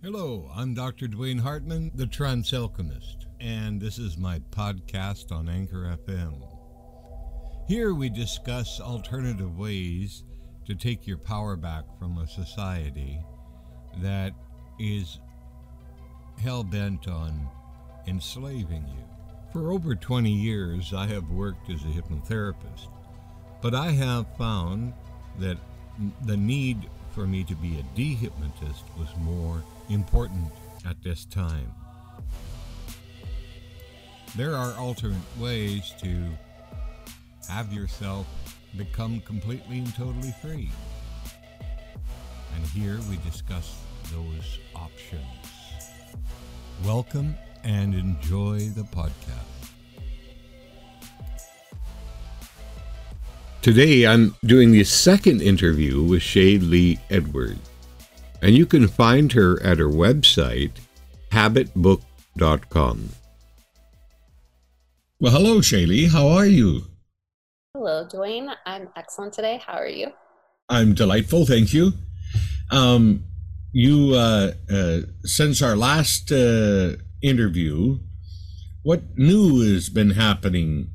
Hello, I'm Dr. Dwayne Hartman, the Trance Alchemist, and this is my podcast on Anchor FM. Here we discuss alternative ways to take your power back from a society that is hell bent on enslaving you. For over 20 years, I have worked as a hypnotherapist, but I have found that the need for me to be a dehypnotist was more important at this time. There are alternate ways to have yourself become completely and totally free. And here we discuss those options. Welcome and enjoy the podcast. Today I'm doing the second interview with Shaylee Edwards. And you can find her at her website, habitbook.com. Well, hello, Shaylee. How are you? Hello, Dwayne. I'm excellent today. How are you? I'm delightful, thank you. Um, you, uh, uh, since our last uh, interview, what new has been happening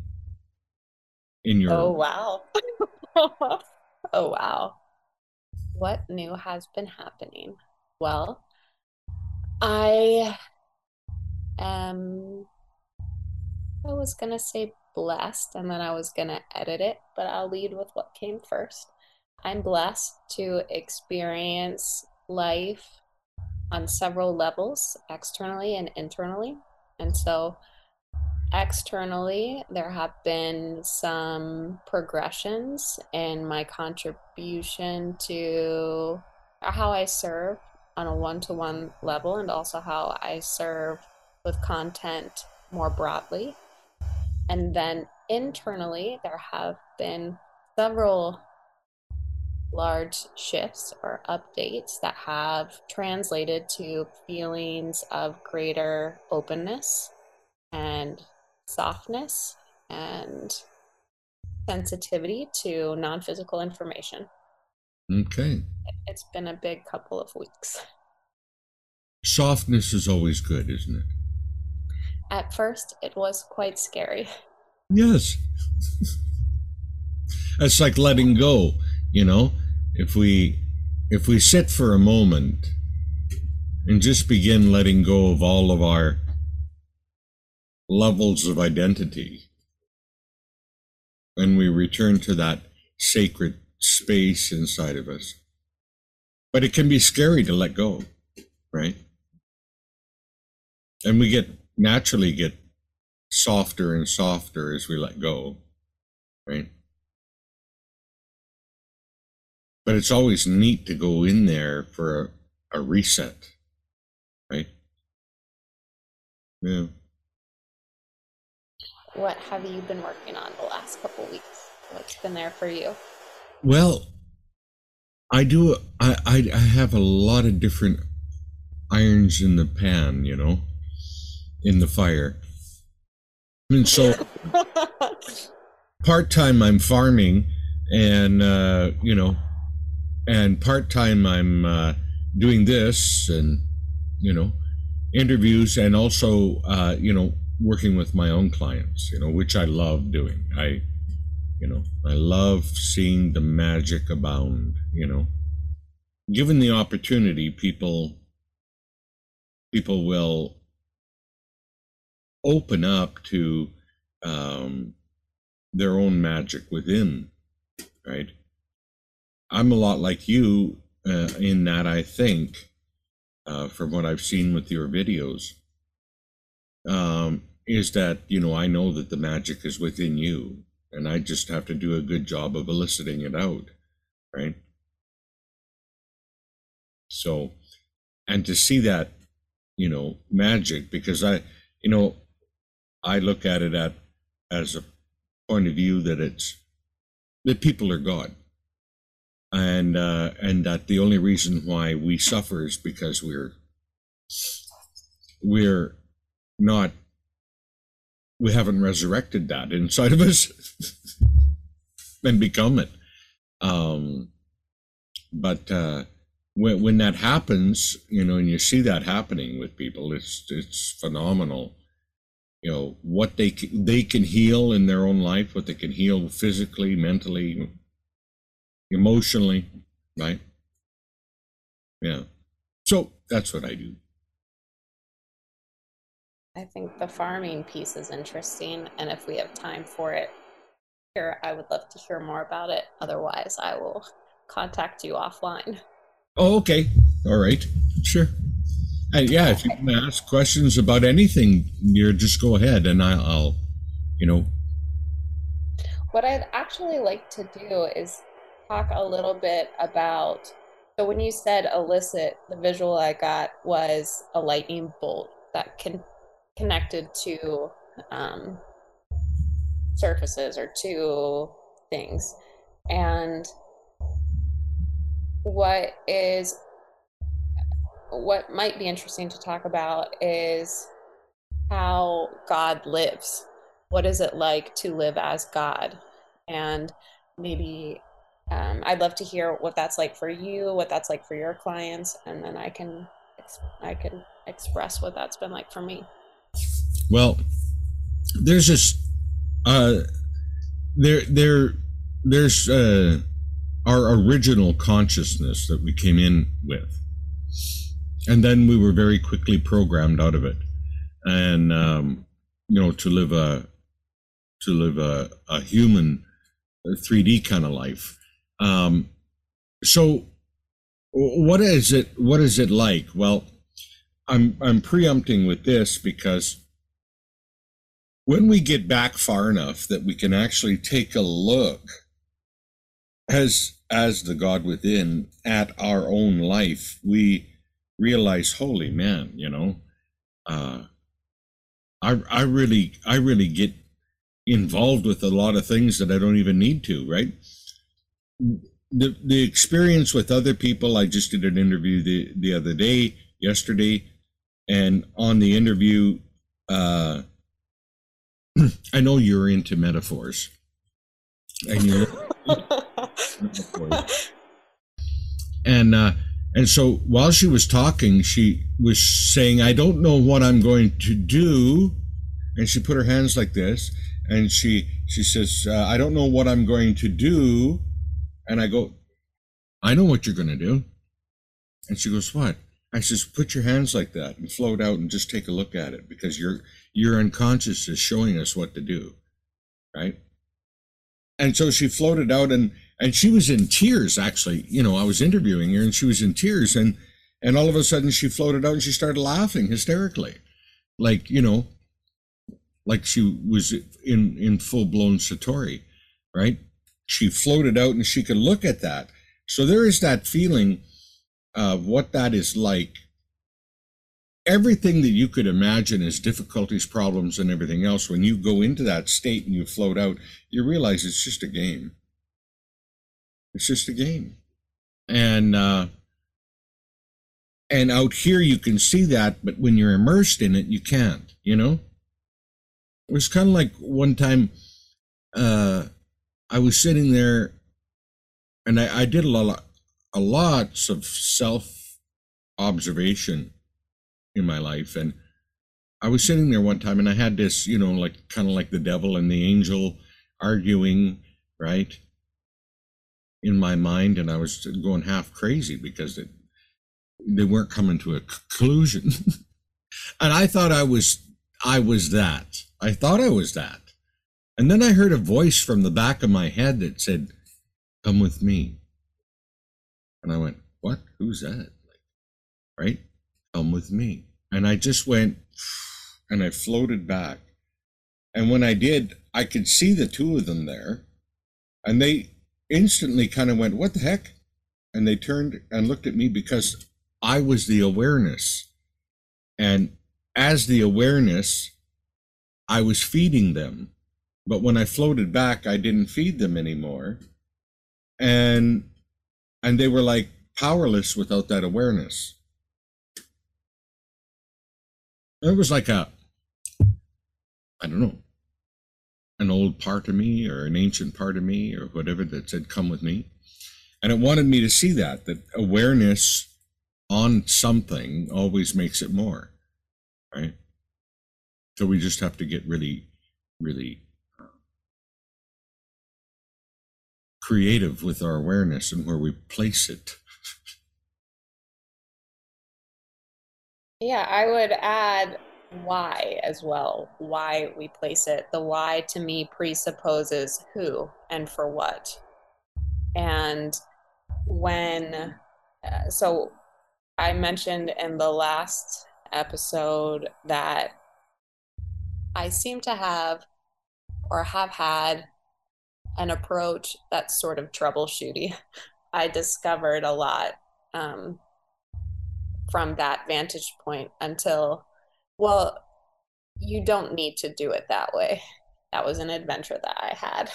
in your? Oh wow! oh wow! what new has been happening? Well, I am, I was to say blessed and then I was to edit it, but I'll lead with what came first. I'm blessed to experience life on several levels, externally and internally. And so, externally, there have been some progressions in my contribution to how I serve on a one to one level and also how I serve with content more broadly. And then internally, there have been several large shifts or updates that have translated to feelings of greater openness and softness and sensitivity to non physical information. Okay. It's been a big couple of weeks. Softness is always good, isn't it? At first, it was quite scary. Yes. it's like letting go, you know? If we if we sit for a moment and just begin letting go of all of our levels of identity. And we return to that sacred space inside of us. But it can be scary to let go, right? And we get naturally get softer and softer as we let go, right? But it's always neat to go in there for a, a reset, right? Yeah what have you been working on the last couple weeks? What's been there for you? Well, I do. I, I I have a lot of different irons in the pan, you know, in the fire. And so, part time I'm farming, and uh, you know, and part time I'm uh, doing this, and you know, interviews, and also uh, you know working with my own clients, you know, which I love doing. I, you know, I love seeing the magic abound, you know. Given the opportunity, people people will open up to um, their own magic within, right? I'm a lot like you uh, in that I think, uh, from what I've seen with your videos, um, is that you know I know that the magic is within you, and I just have to do a good job of eliciting it out, right? So, and to see that, you know, magic because I, you know, I look at it at as a point of view that it's that people are God, and uh, and that the only reason why we suffer is because we're we're not we haven't resurrected that inside of us and become it. Um, but uh, when when that happens, you know, and you see that happening with people, it's it's phenomenal. You know what they they can heal in their own life, what they can heal physically, mentally, emotionally, right? Yeah. So that's what I do. I think the farming piece is interesting, and if we have time for it here, I would love to hear more about it. Otherwise, I will contact you offline. Oh, okay. All right. Sure. And yeah, if you want to ask questions about anything, you just go ahead, and I, I'll, you know. What I'd actually like to do is talk a little bit about. So when you said elicit, the visual I got was a lightning bolt that can connected to um, surfaces or to things. And what is what might be interesting to talk about is how God lives. What is it like to live as God? And maybe um, I'd love to hear what that's like for you, what that's like for your clients, and then I can I can express what that's been like for me. Well, there's this, uh, there, there, there's uh, our original consciousness that we came in with, and then we were very quickly programmed out of it, and um, you know, to live a, to live a, a human, 3D kind of life. Um, so, what is it? What is it like? Well, I'm I'm preempting with this because when we get back far enough that we can actually take a look as as the god within at our own life we realize holy man you know? Uh i i really i really get involved with a lot of things that i don't even need to right? The the experience with other people i just did an interview the the other day yesterday and on the interview uh I know you're into metaphors. And you and uh, and so while she was talking, she was saying, "I don't know what I'm going to do," and she put her hands like this, and she she says, uh, "I don't know what I'm going to do," and I go, "I know what you're going to do," and she goes, "What?" I says, "Put your hands like that and float out and just take a look at it because you're your unconscious is showing us what to do right? And so she floated out and and she was in tears actually. You know i was interviewing her and she was in tears and and all of a sudden she floated out and she started laughing hysterically. Like you know like she was in in full blown satori right? She floated out and she could look at that. So there is that feeling of what that is like everything that you could imagine as difficulties, problems, and everything else, when you go into that state and you float out, you realize it's just a game. It's just a game. And uh and out here you can see that, but when you're immersed in it, you can't, you know? It was kind of like one time uh I was sitting there and I, I did a lot a lots of self observation in my life. And I was sitting there one time and I had this, you know, like kind of like the devil and the angel arguing, right? In my mind. And I was going half crazy because it, they weren't coming to a conclusion. and I thought I was, I was that. I thought I was that. And then I heard a voice from the back of my head that said, Come with me. And I went, What? Who's that? right? Come with me. And I just went and I floated back. And when I did, I could see the two of them there. And they instantly kind of went, What the heck? And they turned and looked at me because I was the awareness. And as the awareness, I was feeding them. But when I floated back, I didn't feed them anymore. And and they were like powerless without that awareness. It was like a, I don't know, an old part of me or an ancient part of me or whatever that said, come with me. And it wanted me to see that, that awareness on something always makes it more, right? So we just have to get really, really uh, creative with our awareness and where we place it. Yeah, I would add why as well, why we place it. The why to me presupposes who and for what. And when, uh, so I mentioned in the last episode that I seem to have or have had an approach that's sort of troubleshooty. I discovered a lot um, from that vantage point until, well, you don't need to do it that way. That was an adventure that I had.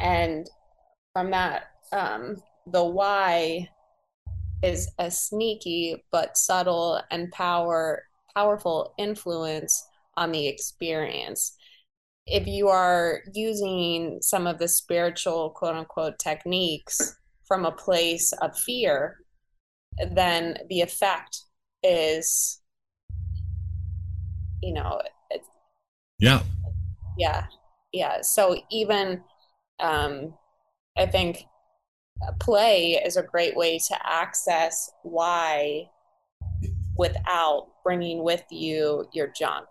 And from that, um, the why is a sneaky but subtle and power powerful influence on the experience if you are using some of the spiritual quote unquote techniques from a place of fear then the effect is you know yeah yeah yeah so even um i think play is a great way to access why without bringing with you your junk.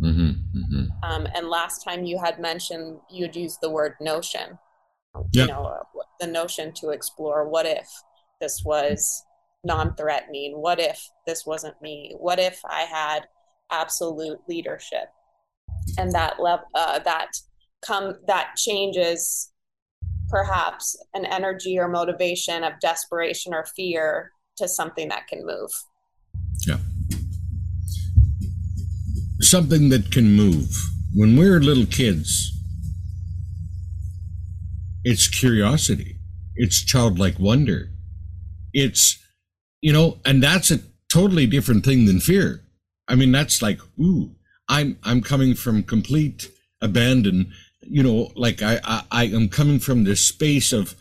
Mm-hmm, mm-hmm. Um, and last time you had mentioned you'd use the word notion. Yep. You know, uh, the notion to explore what if this was non-threatening? What if this wasn't me? What if I had absolute leadership? And that level, uh, that come that changes perhaps an energy or motivation of desperation or fear to something that can move. Yeah. Something that can move. When we're little kids, it's curiosity, it's childlike wonder. It's, you know, and that's a totally different thing than fear. I mean, that's like, ooh, I'm I'm coming from complete abandon. You know like I, I i am coming from this space of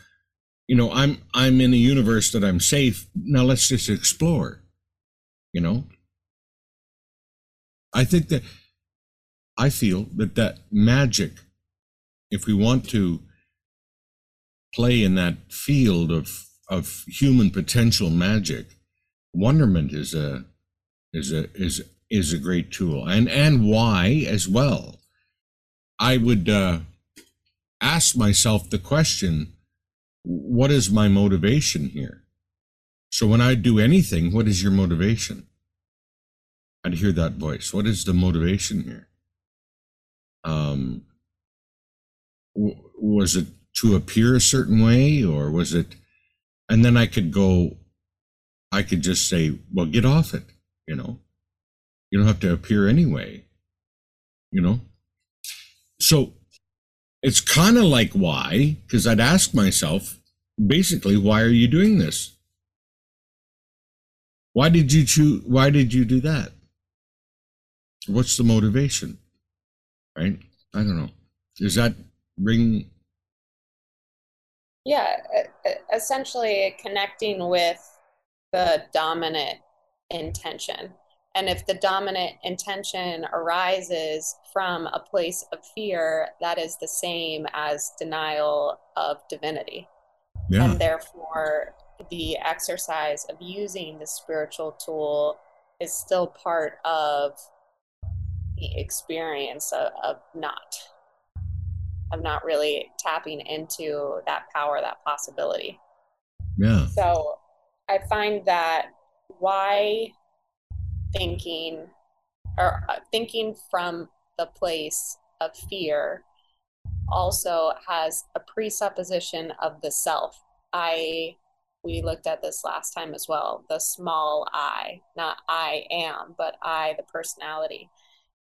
you know i'm i'm in a universe that i'm safe. Now let's just explore you know? I think that i feel that that magic if we want to play in that field of of human potential magic wonderment is a is a is is a great tool and and why as well I would uh, ask myself the question what is my motivation here? So when I do anything, what is your motivation? I'd hear that voice. What is the motivation here? Um, w- was it to appear a certain way, or was it? And then I could go, I could just say, well, get off it. You know, you don't have to appear anyway. You know, so it's kind of like why, because I'd ask myself, basically, why are you doing this? Why did you choose? Why did you do that? What's the motivation? Right? I don't know. Does that ring? Yeah, essentially connecting with the dominant intention. And if the dominant intention arises from a place of fear, that is the same as denial of divinity. Yeah. And therefore, the exercise of using the spiritual tool is still part of the experience of, of not of not really tapping into that power that possibility yeah so i find that why thinking or uh, thinking from the place of fear also has a presupposition of the self. I we looked at this last time as well, the small I, not I am, but I the personality.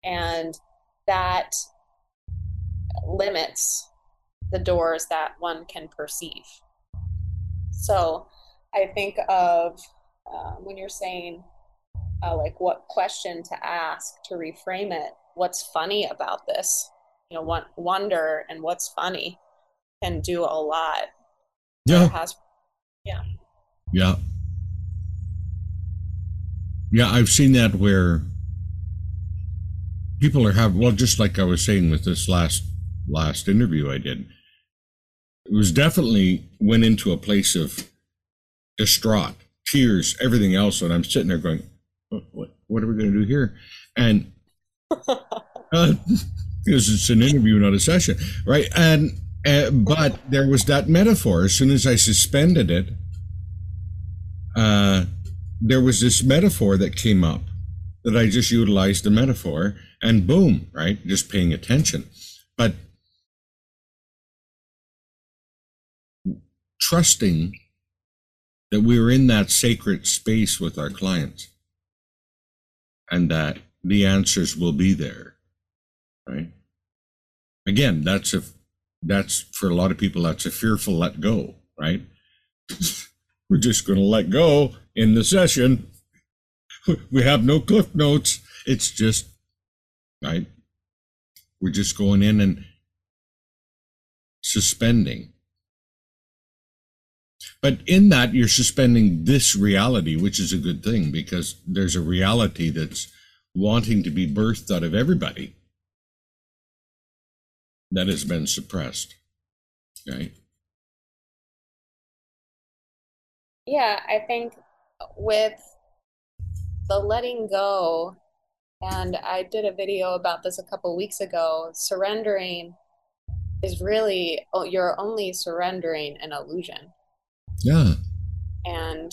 And that limits the doors that one can perceive. So I think of uh, when you're saying uh, like what question to ask to reframe it what's funny about this? You know what wonder and what's funny can do a lot. Yeah. has, yeah. Yeah. Yeah, I've seen that where people are having well, just like I was saying with this last last interview I did. It was definitely went into a place of distraught, tears, everything else, and I'm sitting there going, "What? What, what are we going to do here?" And uh, because it's an interview, not a session, right? And uh, but there was that metaphor. As soon as I suspended it, uh, there was this metaphor that came up that I just utilized the metaphor, and boom, right? Just paying attention. But trusting that we were in that sacred space with our clients and that the answers will be there right? Again that's a that's for a lot of people that's a fearful let go right? We're just going to let go in the session. We have no cliff notes. It's just right? We're just going in and suspending but in that, you're suspending this reality, which is a good thing because there's a reality that's wanting to be birthed out of everybody that has been suppressed. Okay. Yeah, I think with the letting go, and I did a video about this a couple weeks ago, surrendering is really, oh, you're only surrendering an illusion yeah. And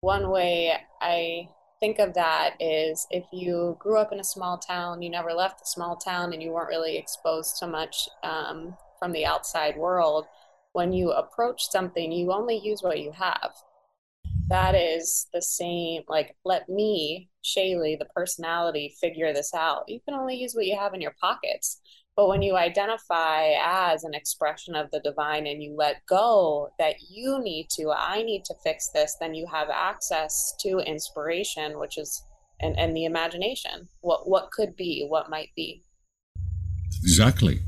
one way I think of that is if you grew up in a small town, you never left the small town, and you weren't really exposed to much um, from the outside world, when you approach something, you only use what you have. That is the same, like, let me, Shaylee, the personality, figure this out. You can only use what you have in your pockets. But when you identify as an expression of the divine and you let go that you need to, I need to fix this, then you have access to inspiration, which is and, and the imagination. What what could be, what might be. Exactly.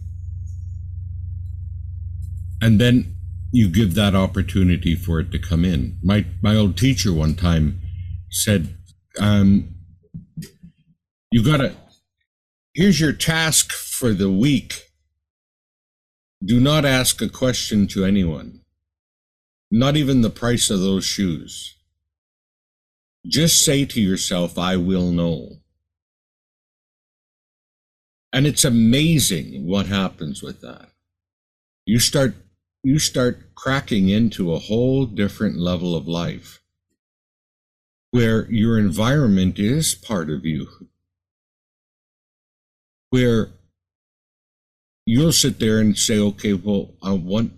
And then you give that opportunity for it to come in. My my old teacher one time said, um, you gotta here's your task for the week. Do not ask a question to anyone, not even the price of those shoes. Just say to yourself, I will know. And it's amazing what happens with that. You start you start cracking into a whole different level of life where your environment is part of you where you'll sit there and say, okay, well, I want,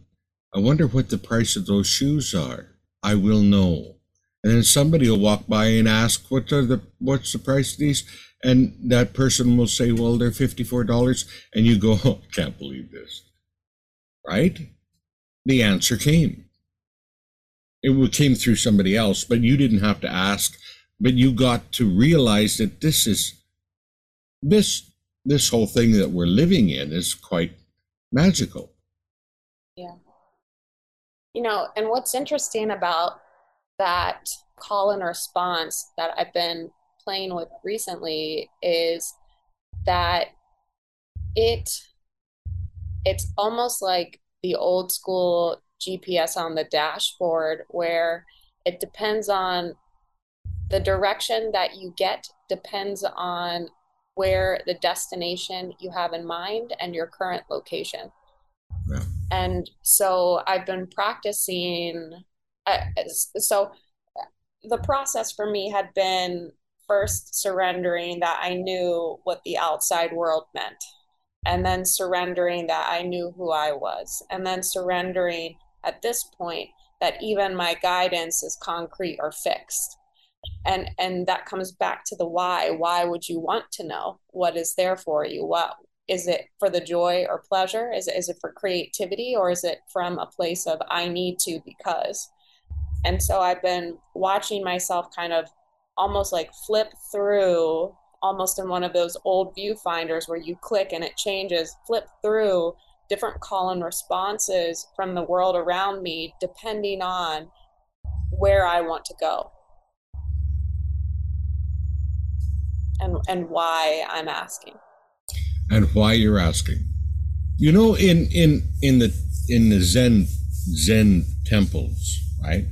I wonder what the price of those shoes are. I will know. And then somebody will walk by and ask, what are the, what's the price of these? And that person will say, well, they're $54. And you go, oh, can't believe this. Right? The answer came. It came through somebody else, but you didn't have to ask, but you got to realize that this is, this this whole thing that we're living in is quite magical. Yeah. You know, and what's interesting about that call and response that I've been playing with recently is that it it's almost like the old school GPS on the dashboard where it depends on the direction that you get depends on where the destination you have in mind and your current location. Yeah. And so I've been practicing. Uh, so the process for me had been first surrendering that I knew what the outside world meant, and then surrendering that I knew who I was, and then surrendering at this point that even my guidance is concrete or fixed and and that comes back to the why. Why would you want to know what is there for you? What is it for the joy or pleasure? Is it, is it for creativity or is it from a place of i need to because? And so i've been watching myself kind of almost like flip through almost in one of those old viewfinders where you click and it changes flip through different call and responses from the world around me depending on where i want to go and and why I'm asking. And why you're asking. You know, in in in the in the Zen Zen temples, right?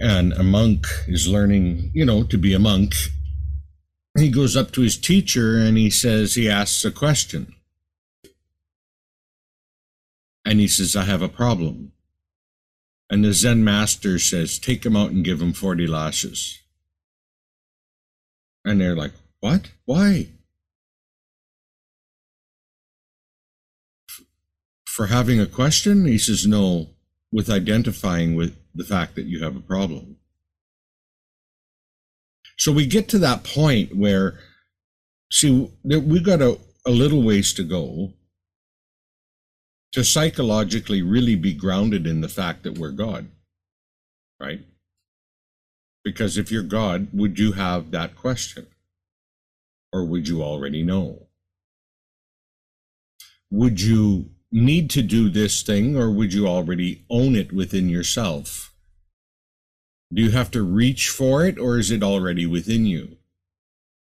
And a monk is learning, you know, to be a monk. He goes up to his teacher and he says, he asks a question. And he says, I have a problem. And the Zen master says, Take him out and give him 40 lashes. And they're like, What? Why? For having a question? He says, No, with identifying with the fact that you have a problem. So we get to that point where, see, we've got a, a little ways to go to psychologically really be grounded in the fact that we're God, right? Because if you're God, would you have that question? Or would you already know? Would you need to do this thing, or would you already own it within yourself? Do you have to reach for it, or is it already within you?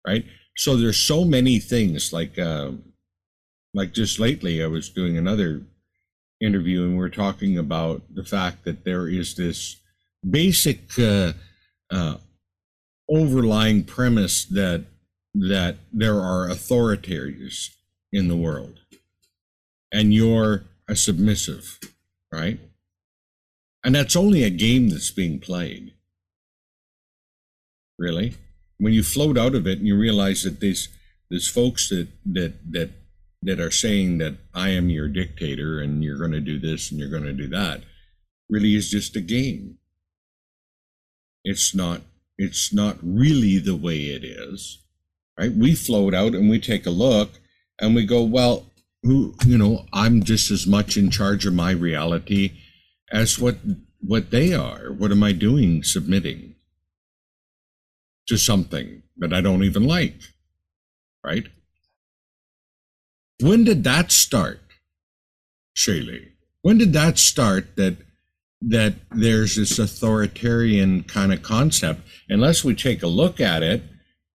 Right? So there's so many things like, uh, like just lately, I was doing another interview and we're talking about the fact that there is this basic uh, uh, overlying premise that that there are authorities in the world. And you're a submissive right? And that's only a game that's being played. Really? When you float out of it and you realize that these these folks that that that that are saying that I am your dictator and you're going to do this and you're going to do that really is just a game. It's not it's not really the way it is. Right? We float out and we take a look and we go, well, who you know, I'm just as much in charge of my reality as what what they are. What am I doing submitting to something that I don't even like? Right? When did that start, Shaylee? When did that start that that there's this authoritarian kind of concept? Unless we take a look at it,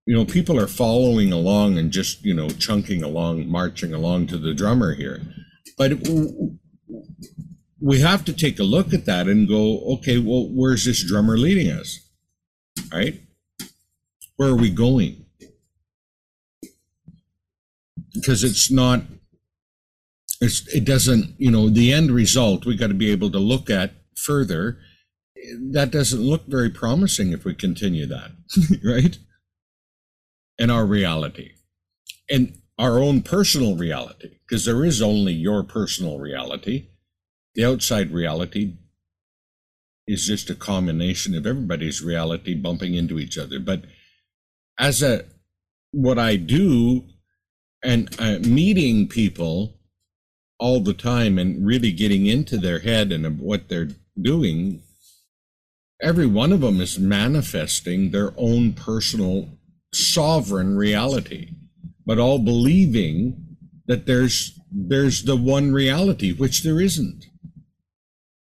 you know, people are following along and just, you know, chunking along, marching along to the drummer here. But we have to take a look at that and go, okay, well, where's this drummer leading us? Right? Where are we going? because it's not it's it doesn't you know the end result we got to be able to look at further that doesn't look very promising if we continue that right? In our reality. And our own personal reality because there is only your personal reality. The outside reality is just a combination of everybody's reality bumping into each other. But as a what i do and uh, meeting people all the time and really getting into their head and what they're doing every one of them is manifesting their own personal sovereign reality but all believing that there's there's the one reality which there isn't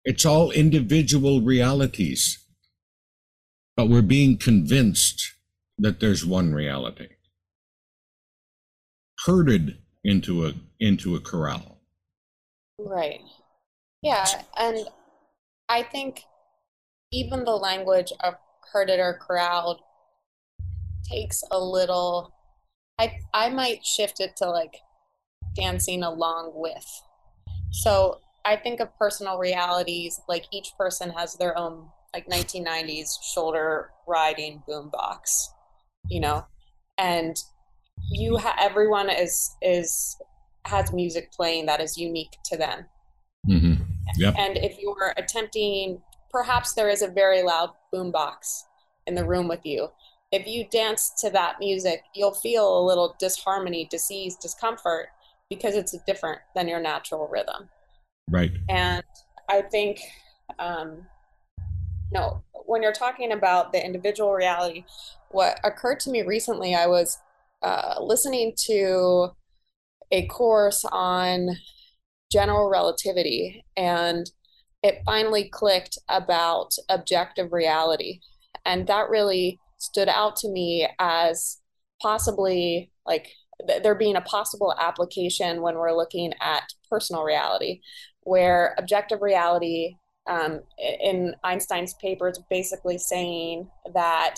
it's all individual realities but we're being convinced that there's one reality herded into a into a corral. Right. Yeah, and I think even the language of herded or corralled takes a little I I might shift it to like dancing along with. So I think of personal realities like each person has their own like 1990s shoulder riding boombox, you know, and you ha- everyone is is has music playing that is unique to them. Mm-hmm. Yep. And if you are attempting, perhaps there is a very loud boombox in the room with you. If you dance to that music, you'll feel a little disharmony, disease, discomfort because it's different than your natural rhythm. Right. And I think, um, no, when you're talking about the individual reality, what occurred to me recently, I was uh, listening to a course on general relativity and it finally clicked about objective reality. And that really stood out to me as possibly like there being a possible application when we're looking at personal reality, where objective reality um, in Einstein's papers basically saying that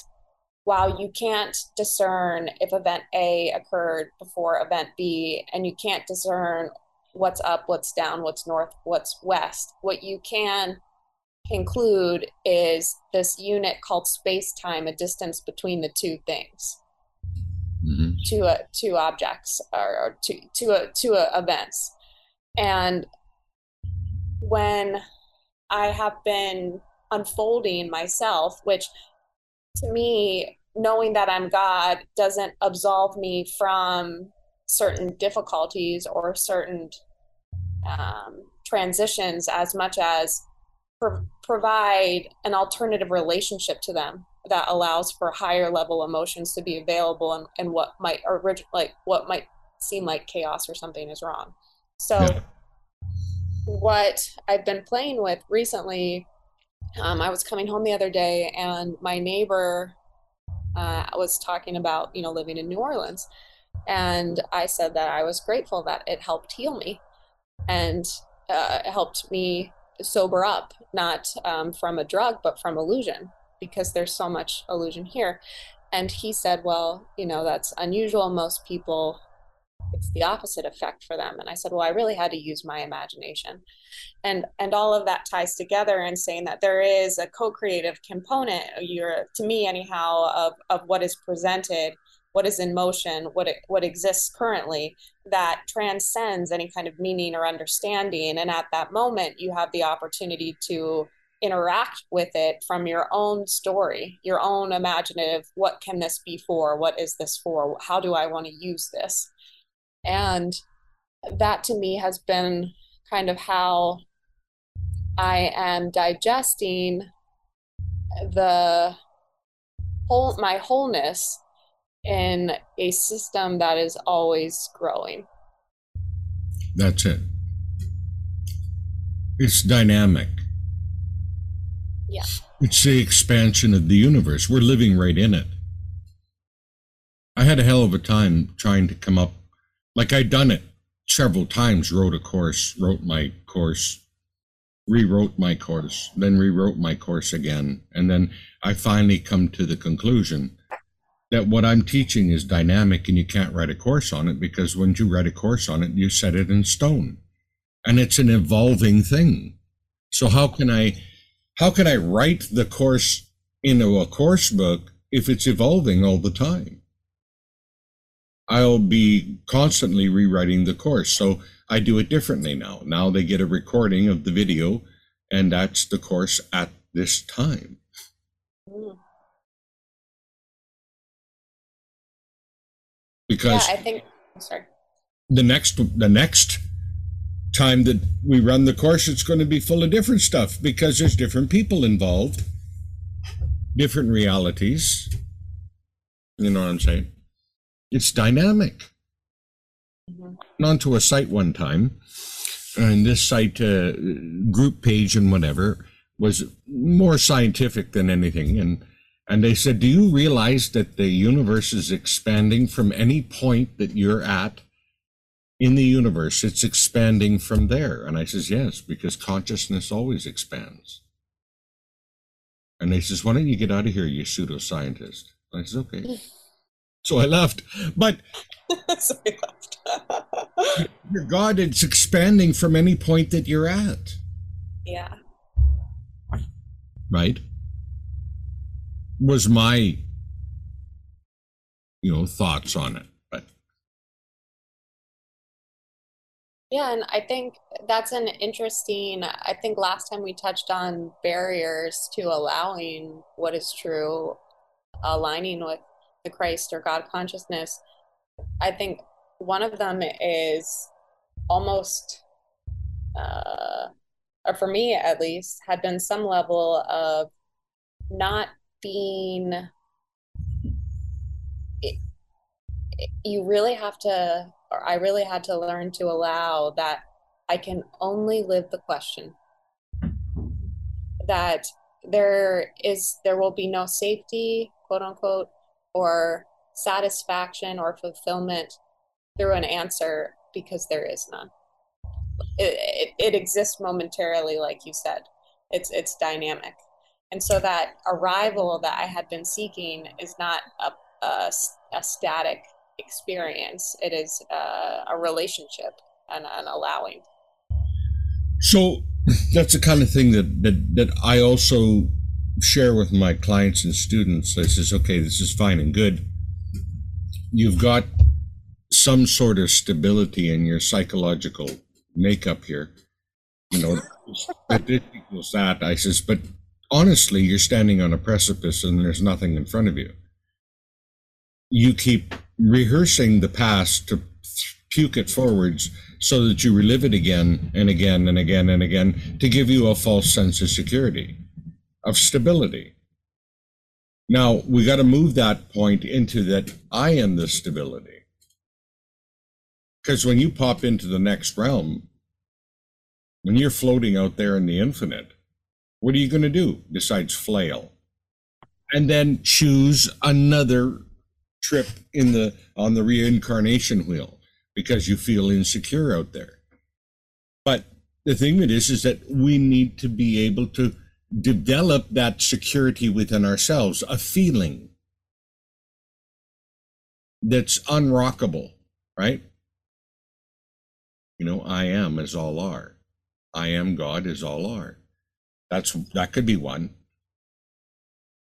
while you can't discern if event A occurred before event B, and you can't discern what's up, what's down, what's north, what's west, what you can conclude is this unit called space time, a distance between the two things. Mm-hmm. Two, uh, two objects or, or two, two, uh, two uh, events. And when I have been unfolding myself, which to me, knowing that I'm God doesn't absolve me from certain difficulties or certain um, transitions as much as pro- provide an alternative relationship to them that allows for higher level emotions to be available and, and what might or like what might seem like chaos or something is wrong. So yeah. what i've been playing with recently um, i was coming home the other day and my neighbor uh, was talking about you know living in new orleans. And i said that i was grateful that it helped heal me and uh, helped me sober up, not um, from a drug, but from illusion, because there's so much illusion here. And he said, Well, you know, that's unusual. Most people, it's the opposite effect for them. And I said, Well, I really had to use my imagination. And and all of that ties together in saying that there is a co-creative component, you're to me anyhow, of, of what is presented what is in motion, what it, what exists currently that transcends any kind of meaning or understanding. And at that moment, you have the opportunity to interact with it from your own story, your own imaginative. What can this be for? What is this for? How do I want to use this? And that to me has been kind of how I am digesting the whole my wholeness in a system that is always growing. That's it. It's dynamic. Yeah. It's the expansion of the universe. We're living right in it. I had a hell of a time trying to come up, like I'd done it several times, wrote a course, wrote my course, rewrote my course, then rewrote my course again. And then I finally come to the conclusion that what I'm teaching is dynamic and you can't write a course on it because when you write a course on it, you set it in stone. And it's an evolving thing. So how can I how can I write the course into a course book if it's evolving all the time? I'll be constantly rewriting the course. So I do it differently now. Now they get a recording of the video and that's the course at this time. Mm. Because yeah, I think sorry. The next the next time that we run the course, it's going to be full of different stuff because there's different people involved, different realities. You know what I'm saying? It's dynamic. Mm-hmm. Onto a site one time, and this site uh, group page and whatever was more scientific than anything, and and they said, Do you realize that the universe is expanding from any point that you're at in the universe? It's expanding from there. And I says, Yes, because consciousness always expands. And they says, Why don't you get out of here, you pseudoscientist? I says, Okay. so I left. But so left. your God, it's expanding from any point that you're at. Yeah. Right? Was my you know thoughts on it but. Yeah and i think that's an interesting i think last time we touched on barriers to allowing what is true aligning with the christ or god consciousness i think one of them is almost uh, or for me at least had been some level of not being it, you really have to or i really had to learn to allow that i can only live the question that there is there will be no safety quote unquote, or satisfaction or fulfillment through an answer because there is none. It, it, it exists momentarily, like you said. It's it's dynamic, and so that arrival that I had been seeking is not a, a, a static experience. It is a, a relationship and an allowing. So that's the kind of thing that, that that I also share with my clients and students. I says, okay, this is fine and good. You've got some sort of stability in your psychological makeup here. You know, that equals that. I says, but honestly, you're standing on a precipice and there's nothing in front of you. You keep rehearsing the past to puke it forwards so that you relive it again and again and again and again to give you a false sense of security, of stability. Now, we got to move that point into that I am the stability. Because when you pop into the next realm, when you're floating out there in the infinite, what are you going to do besides flail? And then choose another trip in the on the reincarnation wheel because you feel insecure out there. But the thing that is is that we need to be able to develop that security within ourselves, a feeling that's unrockable, right? You know, I am as all are. I am God as all are. That's that could be one.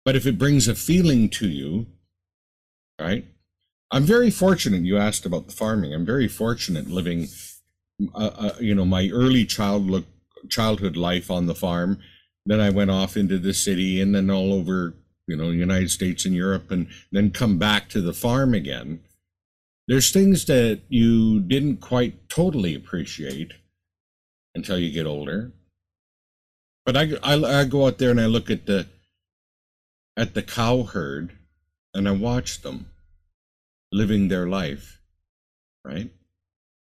But if it brings a feeling to you, right? I'm very fortunate. You asked about the farming. I'm very fortunate living, uh, uh, you know, my early childhood childhood life on the farm. Then I went off into the city and then all over, you know, United States and Europe, and then come back to the farm again there's things that you didn't quite totally appreciate until you get older. But I, I, I go out there and I look at the at the cow herd and I watch them living their life, right?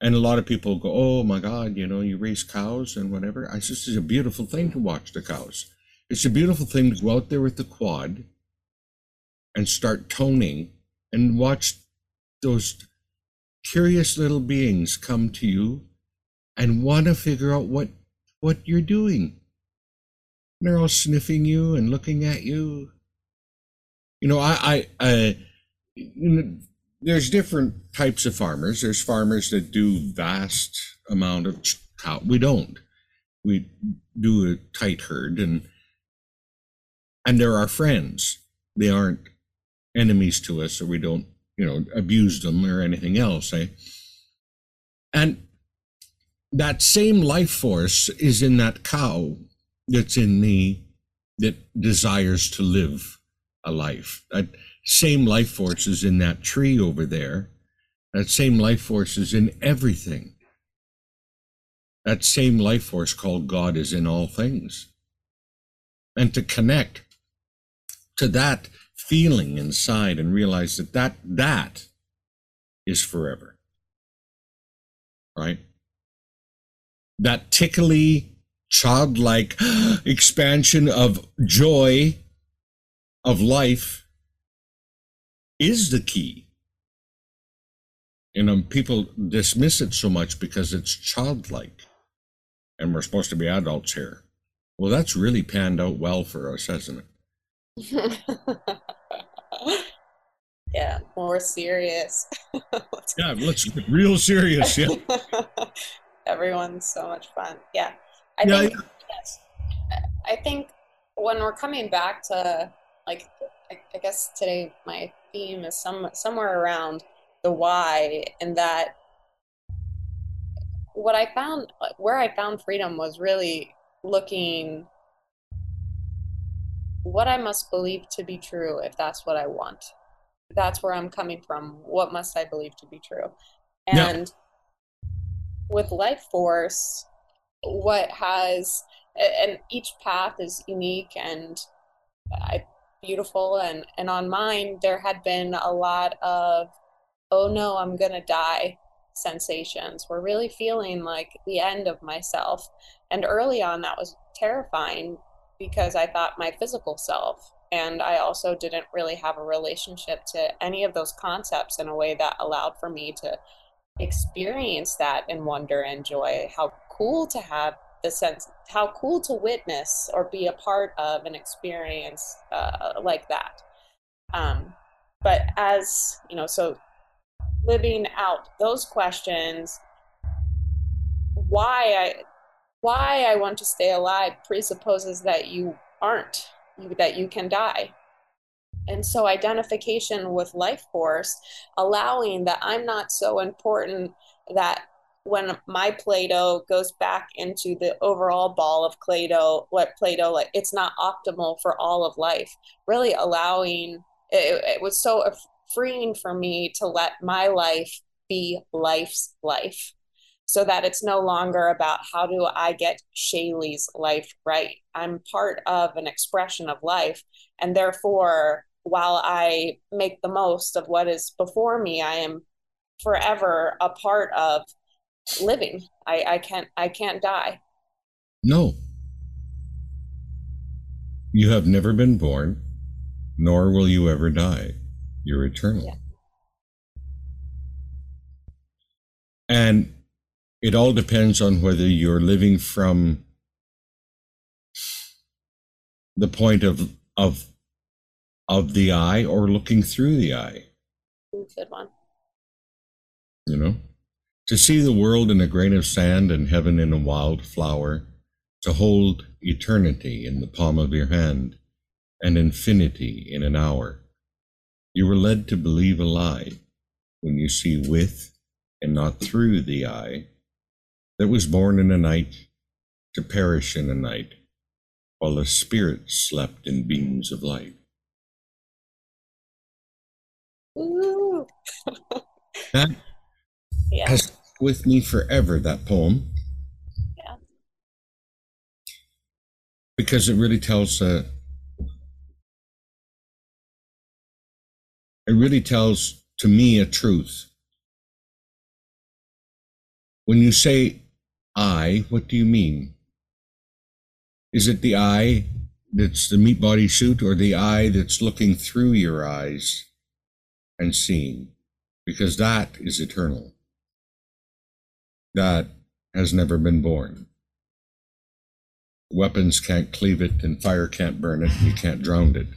And a lot of people go, "Oh my God, you know, you raise cows and whatever." I just "It's a beautiful thing to watch the cows. It's a beautiful thing to go out there with the quad and start toning and watch those curious little beings come to you and want to figure out what what you're doing. They're all sniffing you and looking at you. You know, I, I, I you know, there's different types of farmers. There's farmers that do vast amount of cow. We don't. We do a tight herd, and and they're our friends. They aren't enemies to us, or we don't you know, abuse them or anything else. Eh? And that same life force is in that cow that's in me that desires to live a life. That same life force is in that tree over there. That same life force is in everything. That same life force called God is in all things. And to connect to that feeling inside and realize that that, that is forever. Right? That tickly, childlike expansion of joy of life is the key. You know, people dismiss it so much because it's childlike and we're supposed to be adults here. Well, that's really panned out well for us, hasn't it? yeah, more serious. yeah, let's get real serious. Yeah. Everyone's so much fun. Yeah. I yeah, think yes. I think when we're coming back to like I, I guess today my theme is some somewhere around the why and that what I found where I found freedom was really looking what I must believe to be true if that's what I want. That's where I'm coming from. What must I believe to be true? And with life force, what has and each path is unique and I, beautiful and and on mine there had been a lot of oh no i'm gonna die sensations we're really feeling like the end of myself and early on that was terrifying because I thought my physical self And I also didn't really have a relationship to any of those concepts in a way that allowed for me to experience that in wonder and joy. How cool to have the sense, how cool to witness or be a part of an experience uh, like that. Um, but as you know, so living out those questions, why I why I want to stay alive presupposes that you aren't, that you can die. And so, identification with life force, allowing that I'm not so important that when my Play-Doh goes back into the overall ball of Play-Doh, what Play-Doh, like it's not optimal for all of life. Really allowing it, it was so freeing for me to let my life be life's life so that it's no longer about how do I get Shaylee's life right. I'm part of an expression of life. And therefore, while I make the most of what is before me, I am forever a part of living. I, I can't I can't die. No. You have never been born, nor will you ever die. You're eternal. Yeah. And it all depends on whether you're living from the point of of of the eye or looking through the eye. Good one. You know, to see the world in a grain of sand and heaven in a wild flower, to hold eternity in the palm of your hand and infinity in an hour. You were led to believe a lie when you see with and not through the eye that was born in a night to perish in a night, while the spirit slept in beams of light. Ooh. that yeah. has with me forever, that poem. Yeah. Because it really tells uh, it really tells to me a truth. When you say I, what do you mean? Is it the eye that's the meat body suit or the eye that's looking through your eyes and seeing? Because that is eternal. That has never been born. Weapons can't cleave it and fire can't burn it. You can't drown it.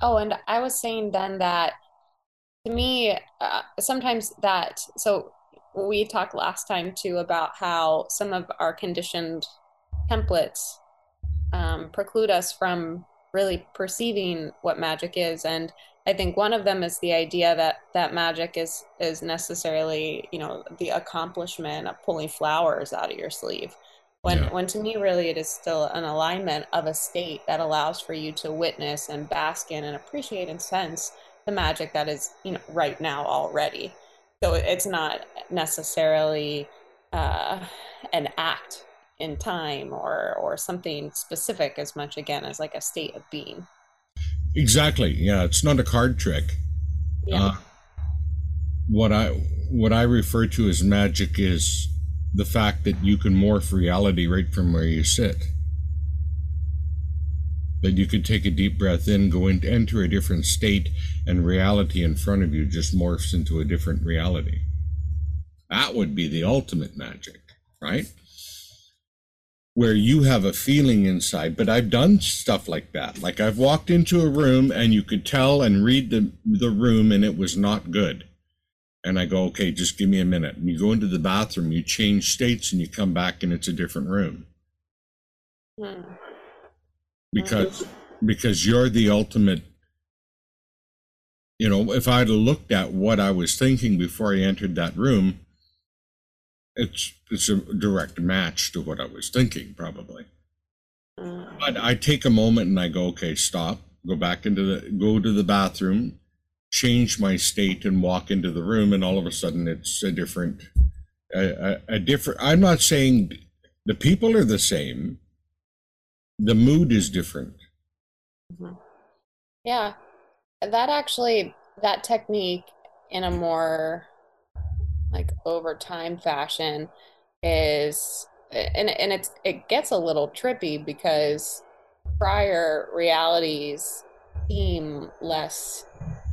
Oh, and I was saying then that to me, uh, sometimes that, so we talked last time too about how some of our conditioned templates um, preclude us from really perceiving what magic is and i think one of them is the idea that that magic is is necessarily you know the accomplishment of pulling flowers out of your sleeve when yeah. when to me really it is still an alignment of a state that allows for you to witness and bask in and appreciate and sense the magic that is you know right now already so it's not necessarily uh, an act in time or or something specific as much again as like a state of being. Exactly. Yeah, it's not a card trick. Yeah. Uh, what I what I refer to as magic is the fact that you can morph reality right from where you sit that you could take a deep breath in, go into enter a different state, and reality in front of you just morphs into a different reality. That would be the ultimate magic, right? Where you have a feeling inside, but I've done stuff like that. Like I've walked into a room and you could tell and read the, the room and it was not good. And I go, okay, just give me a minute. And you go into the bathroom, you change states and you come back and it's a different room. Hmm because because you're the ultimate you know if i'd have looked at what i was thinking before i entered that room it's it's a direct match to what i was thinking probably mm. but i take a moment and i go okay stop go back into the go to the bathroom change my state and walk into the room and all of a sudden it's a different a, a, a different i'm not saying the people are the same the mood is different. Mm-hmm. Yeah, that actually that technique in a more like over time fashion is and and it's it gets a little trippy because prior realities seem less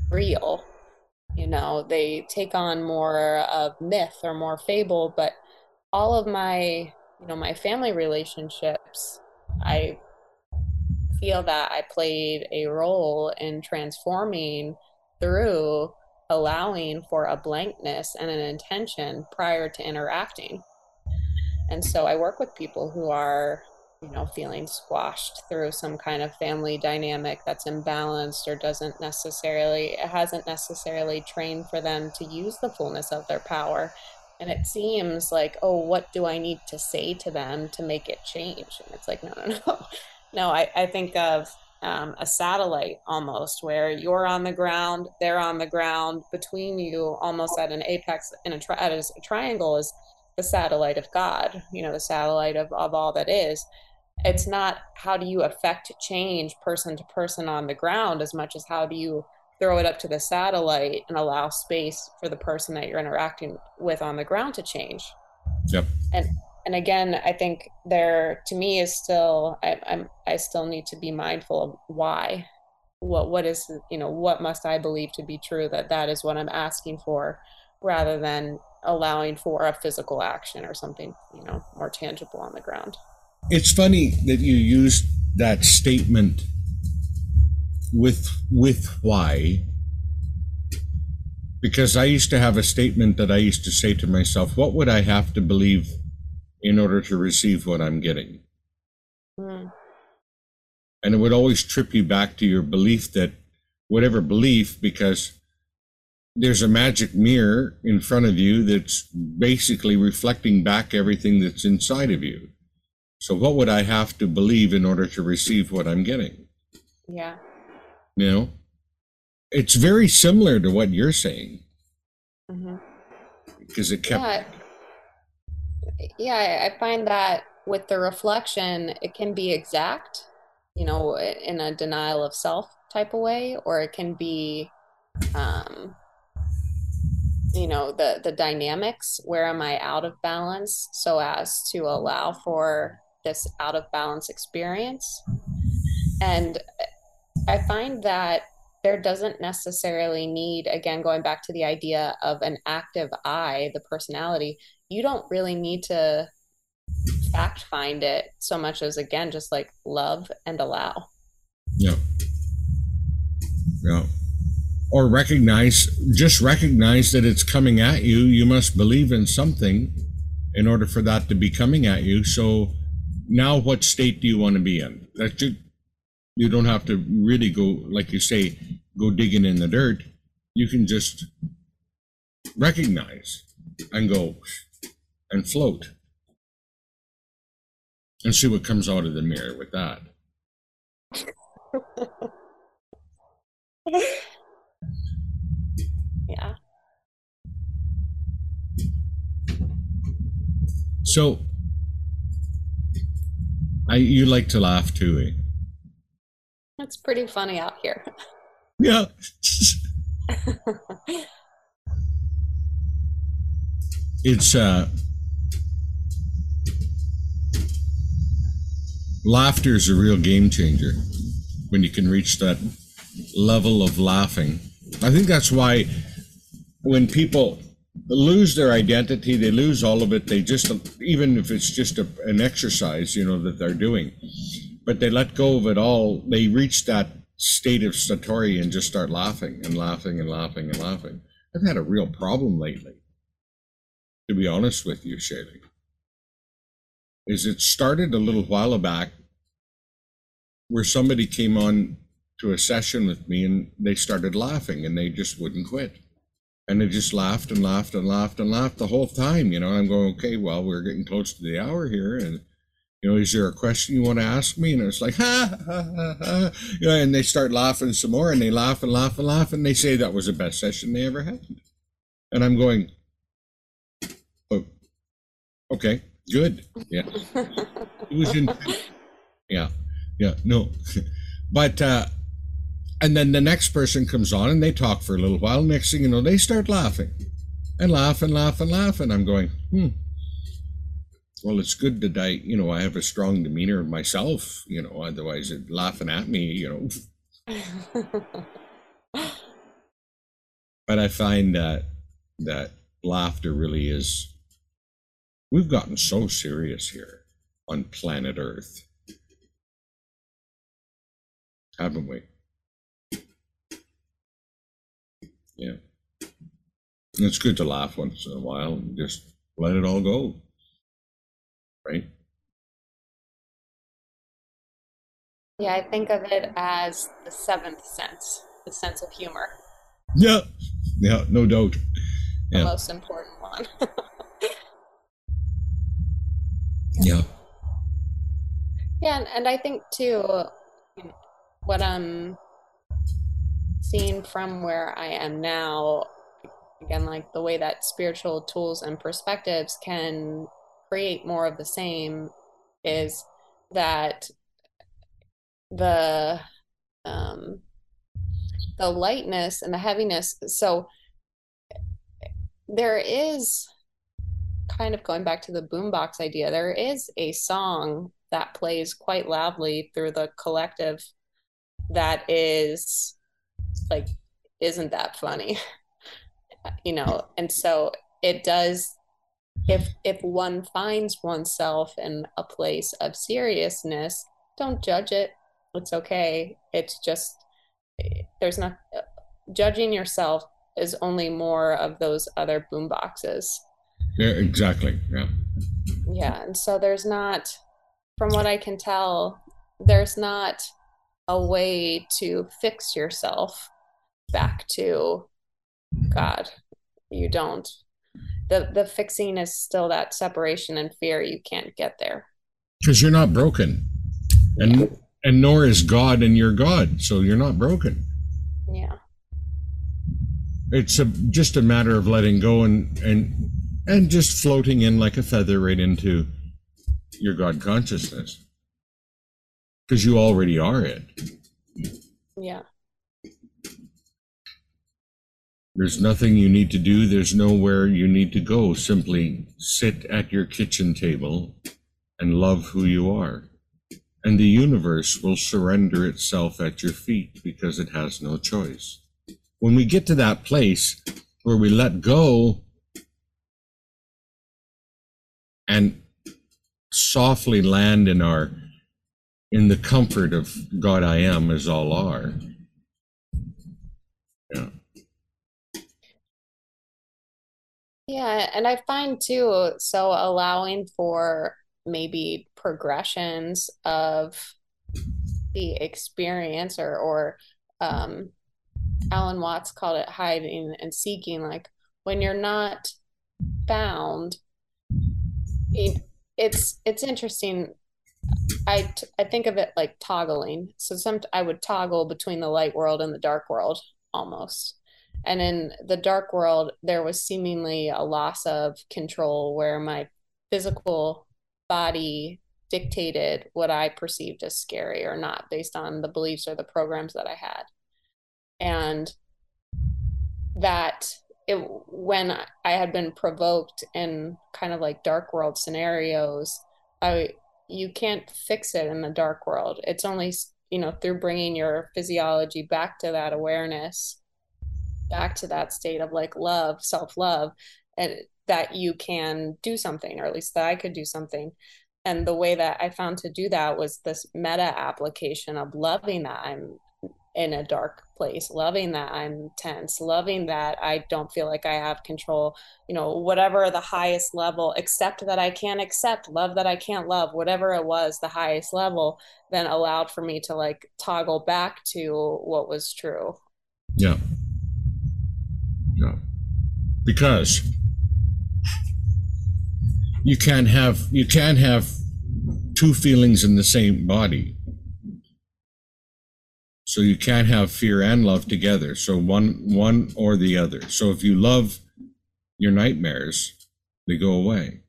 real. You know, they take on more of myth or more fable, but all of my, you know, my family relationships, I feel that I played a role in transforming through allowing for a blankness and an intention prior to interacting. And so I work with people who are you know, feeling squashed through some kind of family dynamic that's imbalanced or doesn't necessarily, it hasn't necessarily trained for them to use the fullness of their power. And it seems like, oh, what do I need to say to them to make it change? And it's like, no, no, no. No, I, I think of um, a satellite almost where you're on the ground, they're on the ground, between you, almost at an apex in a, tri- at a triangle is the satellite of God, you know, the satellite of, of all that is. It's not how do you affect change person to person on the ground as much as how do you throw it up to the satellite and allow space for the person that you're interacting with on the ground to change. Yep. And and again i think there to me is still I, i'm i still need to be mindful of why. What what is you know what must i believe to be true that that is what i'm asking for rather than allowing for a physical action or something you know more tangible on the ground. It's funny that you used that statement with with why. Because I used to have a statement that I used to say to myself, what would I have to believe in order to receive what I'm getting? Mm. And it would always trip you back to your belief that whatever belief, because there's a magic mirror in front of you that's basically reflecting back everything that's inside of you. So what would I have to believe in order to receive what I'm getting? Yeah. You know, it's very similar to what you're saying. Mm-hmm. Because it kept. Yeah. Yeah, I find that with the reflection, it can be exact, you know, in a denial of self type of way, or it can be, um, you know, the the dynamics. Where am I out of balance, so as to allow for this out of balance experience. And I find that there doesn't necessarily need, again, going back to the idea of an active I, the personality, you don't really need to fact find it so much as, again, just like love and allow. Yeah. Yeah. Or recognize, just recognize that it's coming at you. You must believe in something in order for that to be coming at you. So, now what state do you want to be in? That you, you don't have to really go, like you say, go digging in the dirt. You can just recognize and go and float and see what comes out of the mirror with that. yeah. So I you like to laugh too, eh? It's pretty funny out here. Yeah. it's uh laughter is a real game changer when you can reach that level of laughing. I think that's why when people lose their identity they lose all of it they just even if it's just a, an exercise you know that they're doing but they let go of it all they reach that state of satori and just start laughing and laughing and laughing and laughing i've had a real problem lately to be honest with you Shaylee. Is it started a little while back where somebody came on to a session with me and they started laughing and they just wouldn't quit and they just laughed and laughed and laughed and laughed the whole time, you know. I'm going, okay, well, we're getting close to the hour here, and you know, is there a question you want to ask me? And it's like, ha, ha, ha, ha. You know, and they start laughing some more, and they laugh and laugh and laugh, and they say that was the best session they ever had. And I'm going, oh, okay, good, yeah. it was in, yeah, yeah, no, but uh, and then the next person comes on and they talk for a little while. Next thing you know, they start laughing and laugh and laugh and laugh. And I'm going, hmm. well, it's good that I, you know, I have a strong demeanor myself, you know, otherwise it laughing at me, you know. but I find that that laughter really is we've gotten so serious here on planet Earth. Haven't we? Yeah. It's good to laugh once in a while and just let it all go. Right? Yeah, I think of it as the seventh sense, the sense of humor. Yeah. Yeah, no doubt. The most important one. yeah. Yeah, and, and I think too, what I'm seeing from where I am now, again, like the way that spiritual tools and perspectives can create more of the same is that the um, the lightness and the heaviness. So there is kind of going back to the boombox idea. There is a song that plays quite loudly through the collective that is like isn't that funny you know? And so it does if if one finds oneself in a place of seriousness don't judge it. It's okay. It's just there's not judging yourself is only more of those other boom boxes yeah exactly yeah yeah and so there's not from what i can tell there's not a way to fix yourself back to God. You don't. The the fixing is still that separation and fear. You can't get there. Because you're not broken. And yeah. and nor is God and you're God. So you're not broken. Yeah. It's a, just a matter of letting go and and and just floating in like a feather right into your God consciousness. Because you already are it. Yeah. There's nothing you need to do. There's nowhere you need to go. Simply sit at your kitchen table and love who you are. And the universe will surrender itself at your feet because it has no choice. When we get to that place where we let go and softly land in our in the comfort of God I am as all are. Yeah. Yeah, and I find too, so allowing for maybe progressions of the experience or or um Alan Watts called it hiding and seeking like when you're not found it's it's interesting. I, t- I think of it like toggling. So some I would toggle between the light world and the dark world almost. And in the dark world, there was seemingly a loss of control where my physical body dictated what I perceived as scary or not based on the beliefs or the programs that I had. And that it when I had been provoked in kind of like dark world scenarios, I you can't fix it in the dark world. It's only you know through bringing your physiology back to that awareness back to that state of like love, self love, and that you can do something, or at least that I could do something. And the way that I found to do that was this meta application of loving that I'm in a dark place, loving that I'm tense, loving that I don't feel like I have control, you know, whatever the highest level, accept that I can't accept, love that I can't love, whatever it was, the highest level, then allowed for me to like toggle back to what was true. Yeah. yeah Because you can't have you can't have two feelings in the same body. So you can't have fear and love together. So one one or the other. So if you love your nightmares, they go away.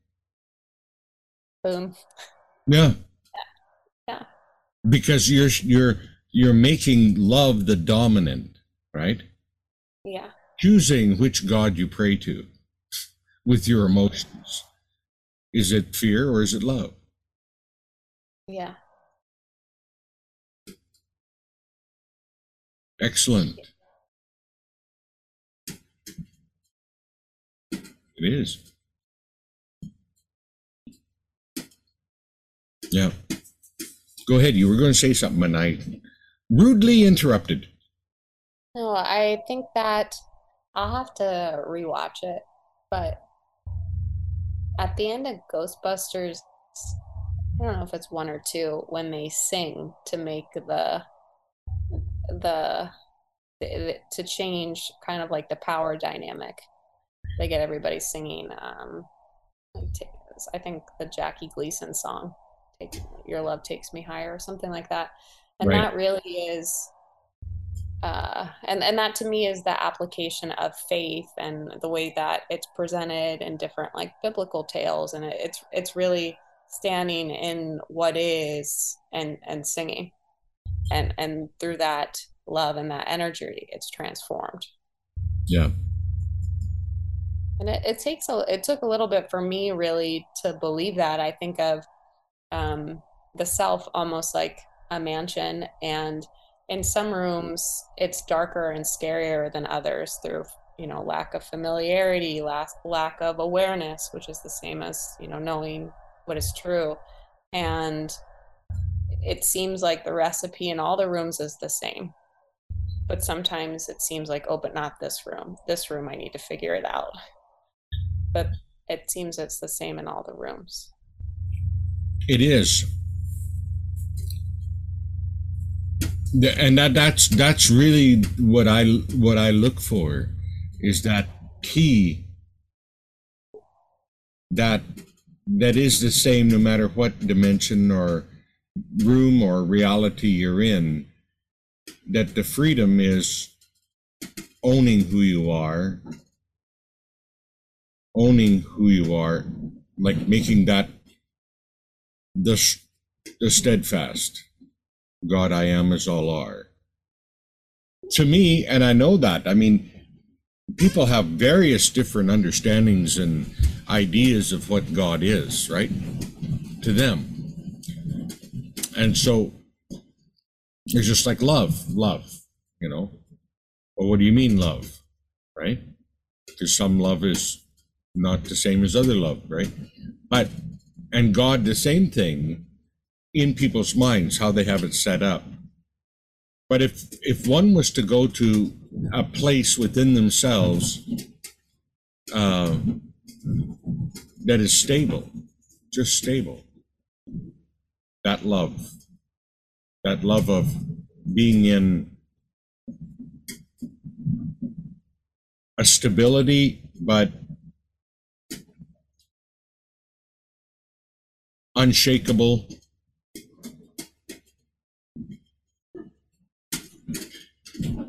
Boom. Yeah. Yeah. Because you're you're you're making love the dominant, right? Yeah choosing which God you pray to with your emotions. Is it fear or is it love? Yeah. Excellent. It is. Yeah. Go ahead. You were going to say something, and I rudely interrupted. No, I think that I'll have to rewatch it, but at the end of Ghostbusters, I don't know if it's one or two, when they sing to make the the, the to change kind of like the power dynamic. They get everybody singing. Um, I think the Jackie Gleason song, "Take Your Love Takes Me Higher" or something like that, and right. that really is uh, and and that to me is the application of faith and the way that it's presented in different like biblical tales and it, it's it's really standing in what is and and singing and and through that love and that energy it's transformed. Yeah. And it, it takes a it took a little bit for me really to believe that. I think of um the self almost like a mansion and in some rooms it's darker and scarier than others through you know lack of familiarity lack, lack of awareness which is the same as you know knowing what is true. And it seems like the recipe in all the rooms is the same. But sometimes it seems like oh but not this room. This room i need to figure it out. But it seems it's the same in all the rooms. It is. And that that's that's really what I what I look for is that key that that is the same no matter what dimension or room or reality you're in that the freedom is owning who you are owning who you are like making that the the steadfast God I am as all are. To me, and I know that, I mean, people have various different understandings and ideas of what God is, right? To them. And so it's just like love, love, you know? Well, what do you mean love, right? Because some love is not the same as other love, right? But, and God, the same thing in people's minds how they have it set up. But if if one was to go to a place within themselves uh, that is stable, just stable, that love, that love of being in a stability, but unshakable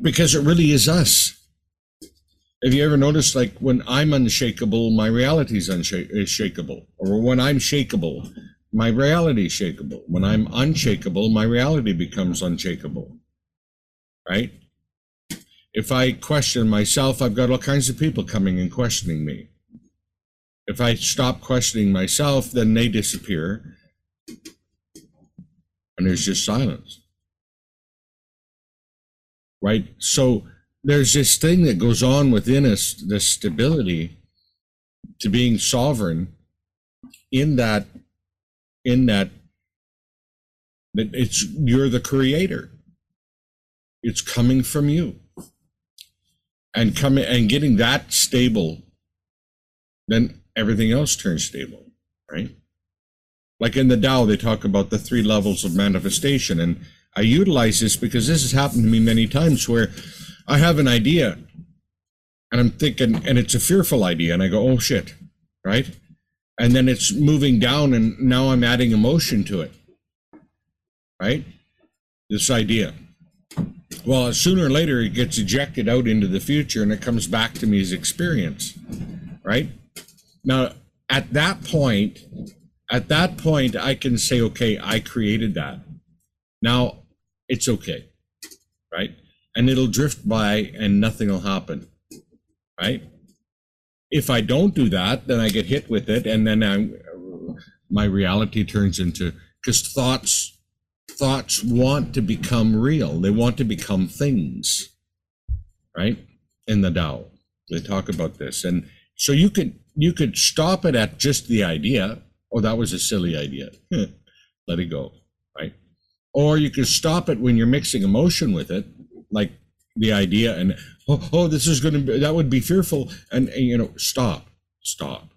because it really is us. Have you ever noticed, like, when I'm unshakable, my reality is unshakable, or when I'm shakable, my reality shakable. When I'm unshakable, my reality becomes unshakable. Right? If I question myself, I've got all kinds of people coming and questioning me. If I stop questioning myself, then they disappear, and there's just silence right? So there's this thing that goes on within us, this stability to being sovereign in that, in that, that it's, you're the creator. It's coming from you. And coming and getting that stable, then everything else turns stable, right? Like in the Tao, they talk about the three levels of manifestation, and I utilize this because this has happened to me many times where I have an idea and I'm thinking, and it's a fearful idea, and I go, oh shit, right? And then it's moving down, and now I'm adding emotion to it, right? This idea. Well, sooner or later, it gets ejected out into the future and it comes back to me as experience, right? Now, at that point, at that point, I can say, okay, I created that. Now it's okay, right? And it'll drift by and nothing will happen, right? If I don't do that, then I get hit with it and then I'm my reality turns into because thoughts thoughts want to become real. They want to become things, right? In the Tao, they talk about this, and so you could you could stop it at just the idea. Oh, that was a silly idea. Let it go, right? Or you could stop it when you're mixing emotion with it, like the idea, and oh, oh this is going to be that would be fearful, and, and you know, stop, stop,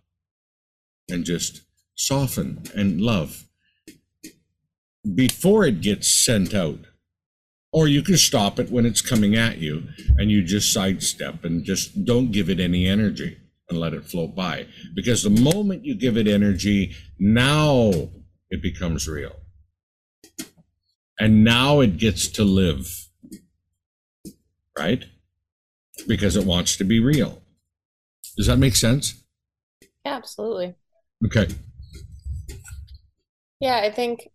and just soften and love before it gets sent out. Or you can stop it when it's coming at you and you just sidestep and just don't give it any energy and let it float by. Because the moment you give it energy, now it becomes real. And now it gets to live. Right? Because it wants to be real. Does that make sense? Yeah, absolutely. Okay. Yeah, I think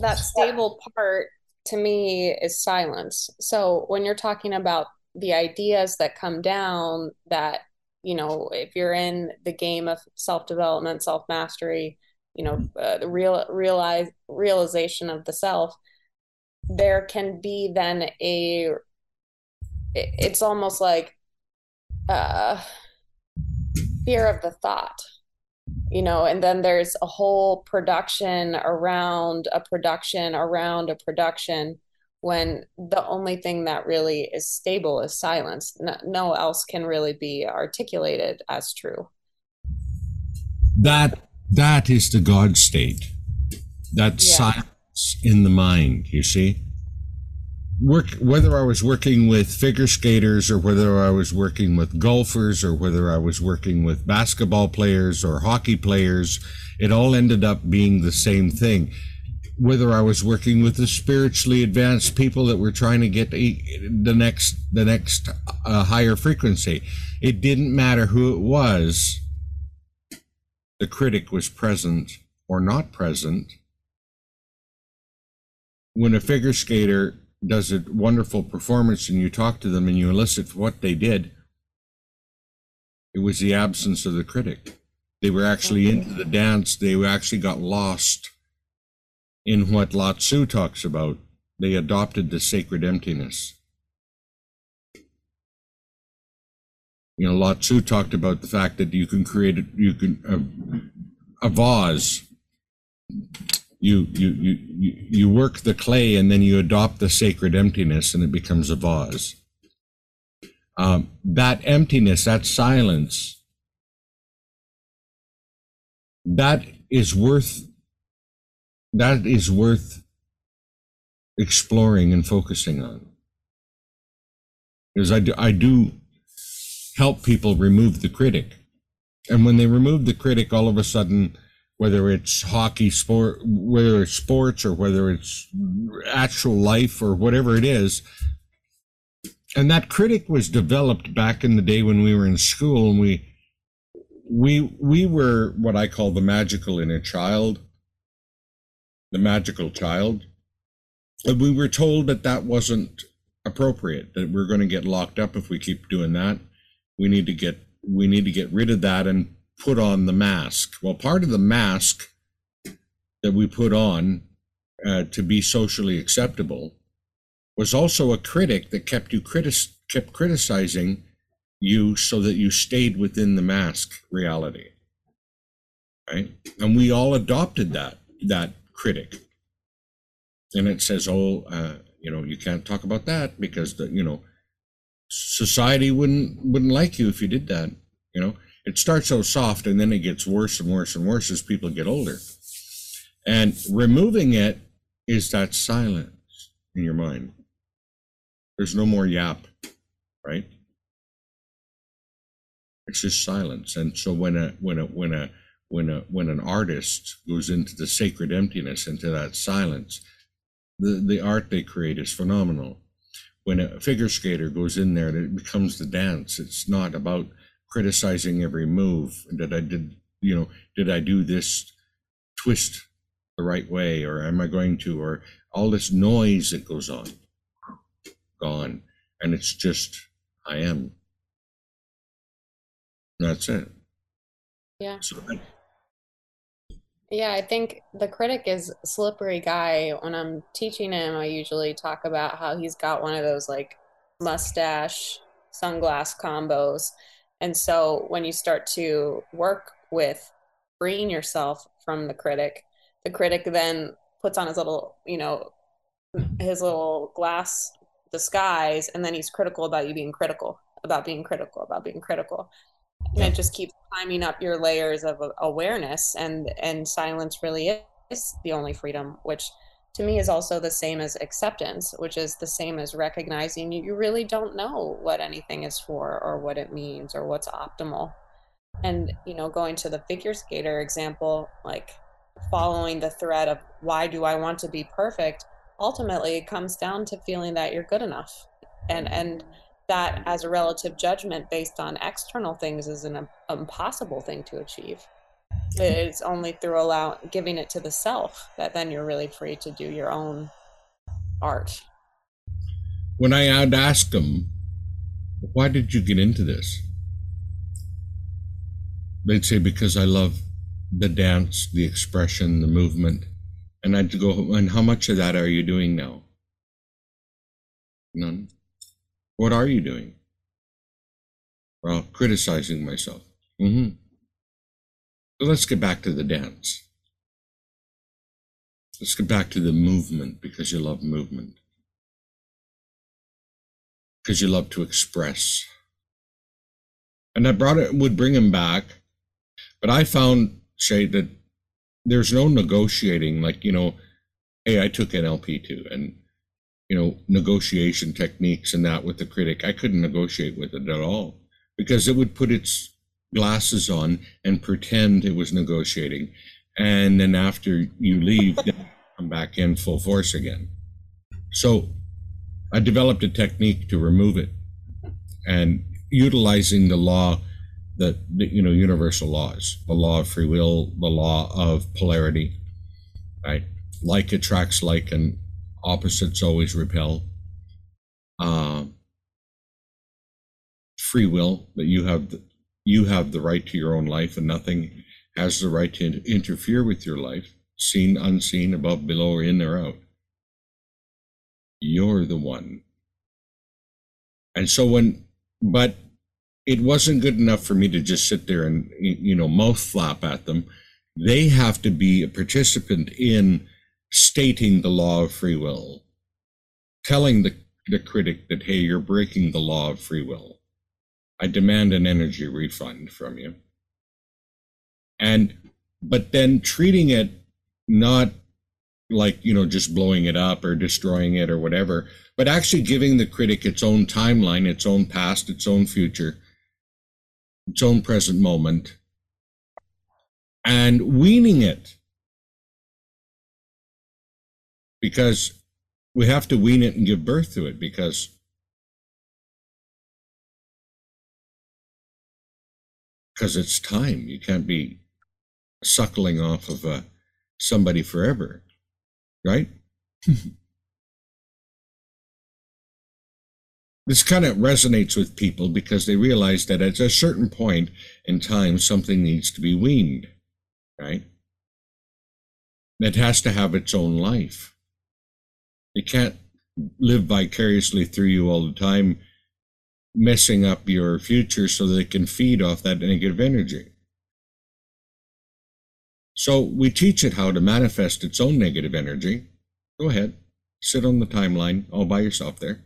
that stable part to me is silence. So when you're talking about the ideas that come down that, you know, if you're in the game of self-development, self-mastery, you know, uh, the real realize realization of the self, there can be then a it's almost like uh fear of the thought you know and then there's a whole production around a production around a production when the only thing that really is stable is silence. No, no else can really be articulated as true. That that is the god state. That yeah. silence in the mind you see work whether I was working with figure skaters or whether I was working with golfers or whether I was working with basketball players or hockey players, it all ended up being the same thing. Whether I was working with the spiritually advanced people that were trying to get the next the next uh, higher frequency, it didn't matter who it was. The critic was present or not present. When a figure skater does a wonderful performance and you talk to them and you elicit what they did, it was the absence of the critic. They were actually mm-hmm. into the dance. They actually got lost in what Lao Tzu talks about. They adopted the sacred emptiness. You know, Lao Tzu talked about the fact that you can create, a, you can, a, a vase you you you you work the clay and then you adopt the sacred emptiness and it becomes a vase. Um, that emptiness that silence that is worth that is worth exploring and focusing on. Because I do, I do help people remove the critic. And when they remove the critic all of a sudden whether it's hockey sport, whether it's sports or whether it's actual life or whatever it is. And that critic was developed back in the day when we were in school and we we we were what I call the magical inner child, the magical child. And we were told that that wasn't appropriate, that we're going to get locked up if we keep doing that. We need to get we need to get rid of that and put on the mask. Well, part of the mask that we put on uh, to be socially acceptable was also a critic that kept you critis- kept criticizing you so that you stayed within the mask reality. Right? And we all adopted that that critic. And it says, oh, uh, you know, you can't talk about that because the, you know, society wouldn't wouldn't like you if you did that. You know, it starts so soft and then it gets worse and worse and worse as people get older. And removing it is that silence in your mind. There's no more yap, right? It's just silence. And so when a when a when a when a when an artist goes into the sacred emptiness, into that silence, the, the art they create is phenomenal. When a figure skater goes in there, it becomes the dance. It's not about criticizing every move that I did, you know, did I do this twist the right way or am I going to, or all this noise that goes on, gone. And it's just, I am. That's it. Yeah. So Yeah, I think the critic is a slippery guy. When I'm teaching him, I usually talk about how he's got one of those like mustache sunglass combos. And so when you start to work with freeing yourself from the critic, the critic then puts on his little, you know, his little glass disguise and then he's critical about you being critical, about being critical, about being critical. And it just keeps climbing up your layers of awareness and and silence really is the only freedom which to me is also the same as acceptance which is the same as recognizing you really don't know what anything is for or what it means or what's optimal and you know going to the figure skater example like following the thread of why do i want to be perfect ultimately it comes down to feeling that you're good enough and and that as a relative judgment based on external things is an impossible thing to achieve. It's only through allow giving it to the self that then you're really free to do your own art. When I had asked them, why did you get into this? They'd say, because I love the dance, the expression, the movement. And I'd go, and how much of that are you doing now? None. What are you doing? Well, criticizing myself. Mm-hmm. So let's get back to the dance. Let's get back to the movement because you love movement. Because you love to express. And that brought it, would bring him back. But I found, Shay, that there's no negotiating. Like, you know, hey, I took NLP too. And you know, negotiation techniques and that with the critic. I couldn't negotiate with it at all because it would put its glasses on and pretend it was negotiating. And then after you leave, come back in full force again. So I developed a technique to remove it and utilizing the law that, you know, universal laws, the law of free will, the law of polarity, right? Like attracts like and opposites always repel. Uh, free will that you have you have the right to your own life and nothing has the right to interfere with your life seen unseen above below or in or out. You're the one. And so when but it wasn't good enough for me to just sit there and you know mouth flap at them. They have to be a participant in stating the law of free will, telling the, the critic that, hey, you're breaking the law of free will. I demand an energy refund from you. And, but then treating it not like, you know, just blowing it up or destroying it or whatever, but actually giving the critic its own timeline, its own past, its own future, its own present moment, and weaning it because we have to wean it and give birth to it because because it's time. You can't be suckling off of uh, somebody forever right? This kind of resonates with people because they realize that at a certain point in time something needs to be weaned right? It has to have its own life. It can't live vicariously through you all the time, messing up your future so that it can feed off that negative energy. So we teach it how to manifest its own negative energy. Go ahead, sit on the timeline all by yourself there,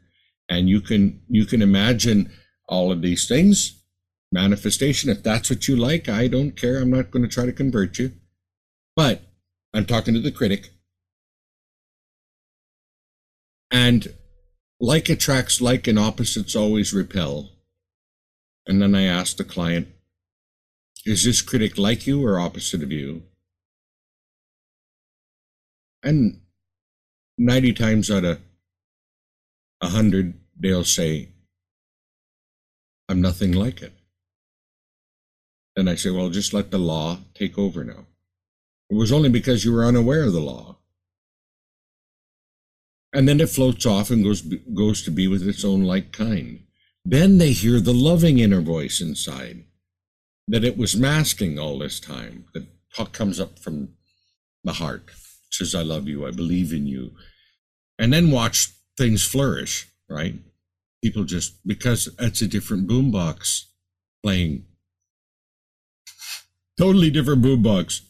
and you can you can imagine all of these things. Manifestation if that's what you like i don't care. I'm not going to try to convert you. But i'm talking to the critic. And like attracts like and opposites always repel. And then I ask the client, is this critic like you or opposite of you? And 90 times out of 100, they'll say, I'm nothing like it. And I say, well, just let the law take over now. It was only because you were unaware of the law and then it floats off and goes goes to be with its own like kind. Then they hear the loving inner voice inside that it was masking all this time that talk comes up from the heart. Says, I love you, I believe in you. And then watch things flourish, right? People just, because it's a different boombox playing. Totally different boombox.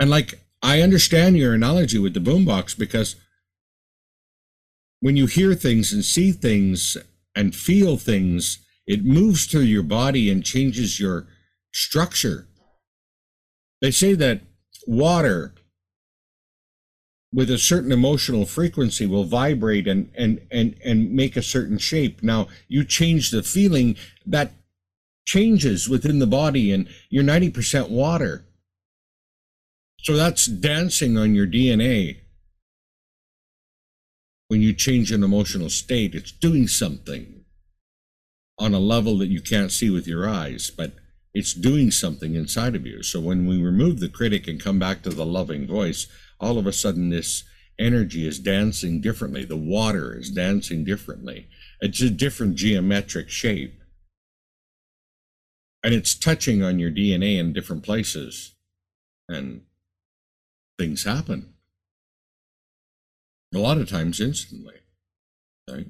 And like, I understand your analogy with the boombox because when you hear things and see things and feel things, it moves through your body and changes your structure. They say that water with a certain emotional frequency will vibrate and and and and make a certain shape. Now you change the feeling that changes within the body and you're 90% water. So that's dancing on your dna when you change an emotional state it's doing something on a level that you can't see with your eyes but it's doing something inside of you. So when we remove the critic and come back to the loving voice, all of a sudden this energy is dancing differently. The water is dancing differently. It's a different geometric shape. And it's touching on your DNA in different places. And things happen. A lot of times instantly. Right?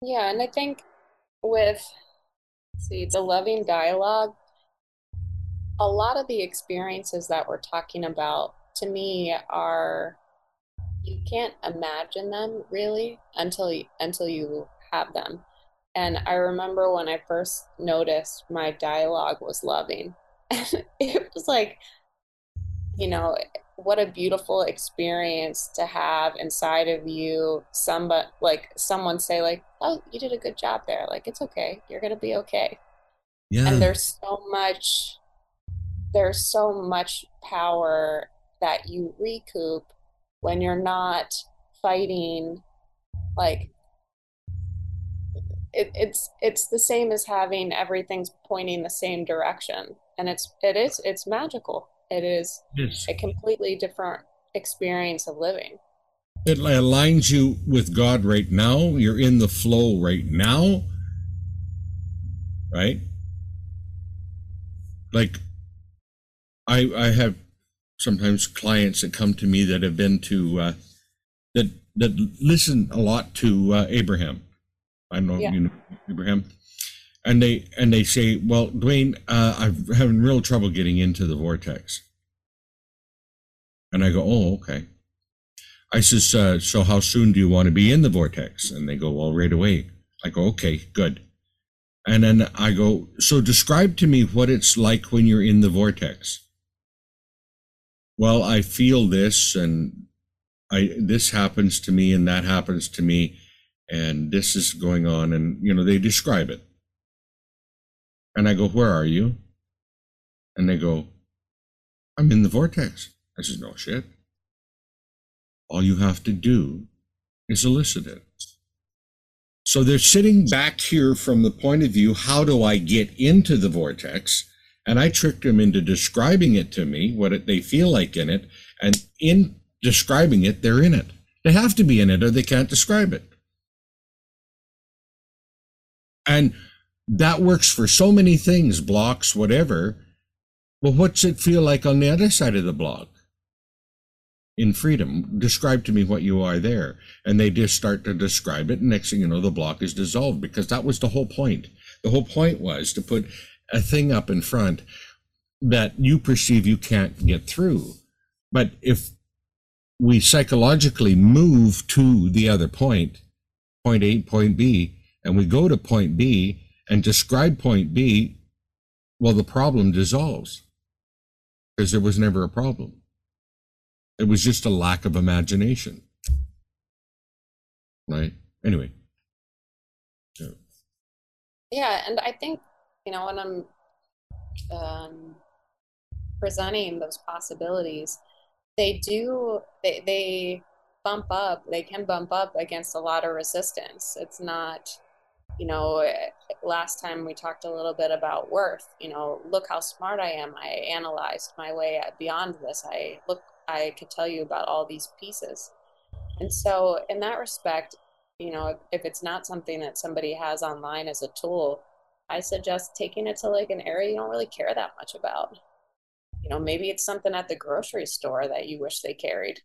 Yeah, and I think with see the loving dialogue a lot of the experiences that we're talking about to me are you can't imagine them really until you, until you have them and i remember when i first noticed my dialogue was loving it was like you know what a beautiful experience to have inside of you. Somebody like someone say like oh you did a good job there. Like it's okay. You're gonna be okay. Yeah. And there's so much there's so much power that you recoup when you're not fighting like it, it's it's the same as having everything's pointing the same direction. And it's it is it's magical it is yes. a completely different experience of living. It aligns you with God right now. You're in the flow right now. Right? Like I I have sometimes clients that come to me that have been to uh, that that listen a lot to uh, Abraham. I don't know yeah. you know Abraham and they and they say, "Well, Dwayne, uh, I'm having real trouble getting into the vortex." And I go, "Oh, okay." I says, uh, "So how soon do you want to be in the vortex?" And they go, "Well, right away." I go, "Okay, good." And then I go, "So describe to me what it's like when you're in the vortex." Well, I feel this, and I this happens to me, and that happens to me, and this is going on, and you know they describe it and I go, Where are you? And they go, I'm in the vortex. I says, No shit. All you have to do is elicit it. So they're sitting back here from the point of view, how do I get into the vortex? And I tricked them into describing it to me, what it, they feel like in it. And in describing it, they're in it. They have to be in it or they can't describe it. And that works for so many things, blocks, whatever. Well, what's it feel like on the other side of the block? In freedom, describe to me what you are there. And they just start to describe it. And next thing you know, the block is dissolved because that was the whole point. The whole point was to put a thing up in front that you perceive you can't get through. But if we psychologically move to the other point, point A, point B, and we go to point B, and describe point B, well, the problem dissolves because there was never a problem. It was just a lack of imagination. Right? Anyway. So. Yeah, and I think, you know, when I'm um, presenting those possibilities, they do, they, they bump up, they can bump up against a lot of resistance. It's not, you know, last time we talked a little bit about worth, you know, look how smart I am. I analyzed my way beyond this. I look, I could tell you about all these pieces. And so, in that respect, you know, if, it's not something that somebody has online as a tool, I suggest taking it to like an area you don't really care that much about. you know, maybe it's something at the grocery store that you wish they carried.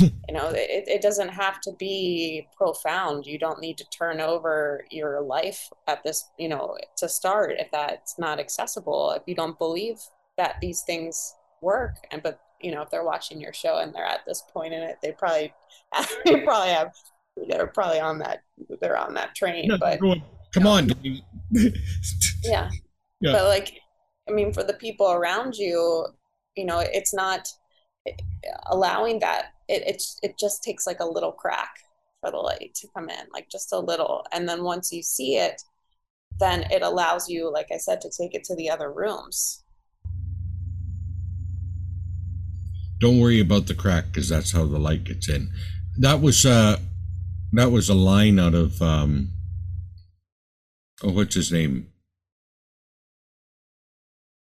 You know, it, it doesn't have to be profound. You don't need to turn over your life at this, you know, to start if that's not accessible. If you don't believe that these things work, and but you know, if they're watching your show and they're at this point in it, they probably they probably have they're probably on that they're on that train. No, but come on, yeah. yeah. But like, I mean, for the people around you, you know, it's not allowing that. It it's it just takes like a little crack for the light to come in, like just a little, and then once you see it, then it allows you, like I said, to take it to the other rooms don't worry about the crack because that's how the light gets in. That was uh, that was a line out of um, oh, what's his name?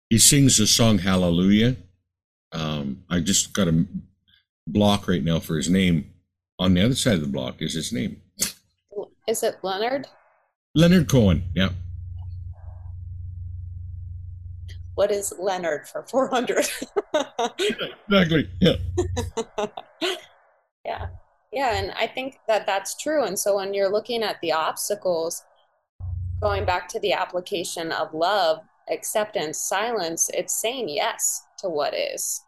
He sings the song Hallelujah. Um, I just got a block right now for his name. On the other side of the block is his name. Is it Leonard? Leonard Cohen. Yeah. what is Leonard for 400? exactly. Yeah. yeah. Yeah. And I think that that's true. And so when you're looking at the obstacles, going back to the application of love, acceptance, silence, it's saying yes to what is.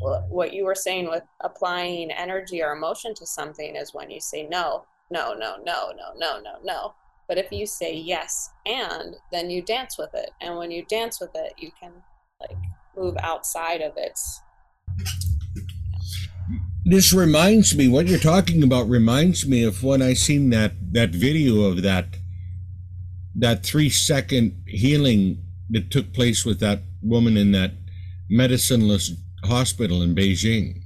What you were saying with applying energy or emotion to something is when you say no, no, no, no, no, no, no, no but if you say yes and, then you dance with it. And when you dance with it, you can like move outside of it. This reminds me, what you're talking about reminds me of when I seen that that video of that that three second healing that took place with that woman in that medicineless hospital in Beijing.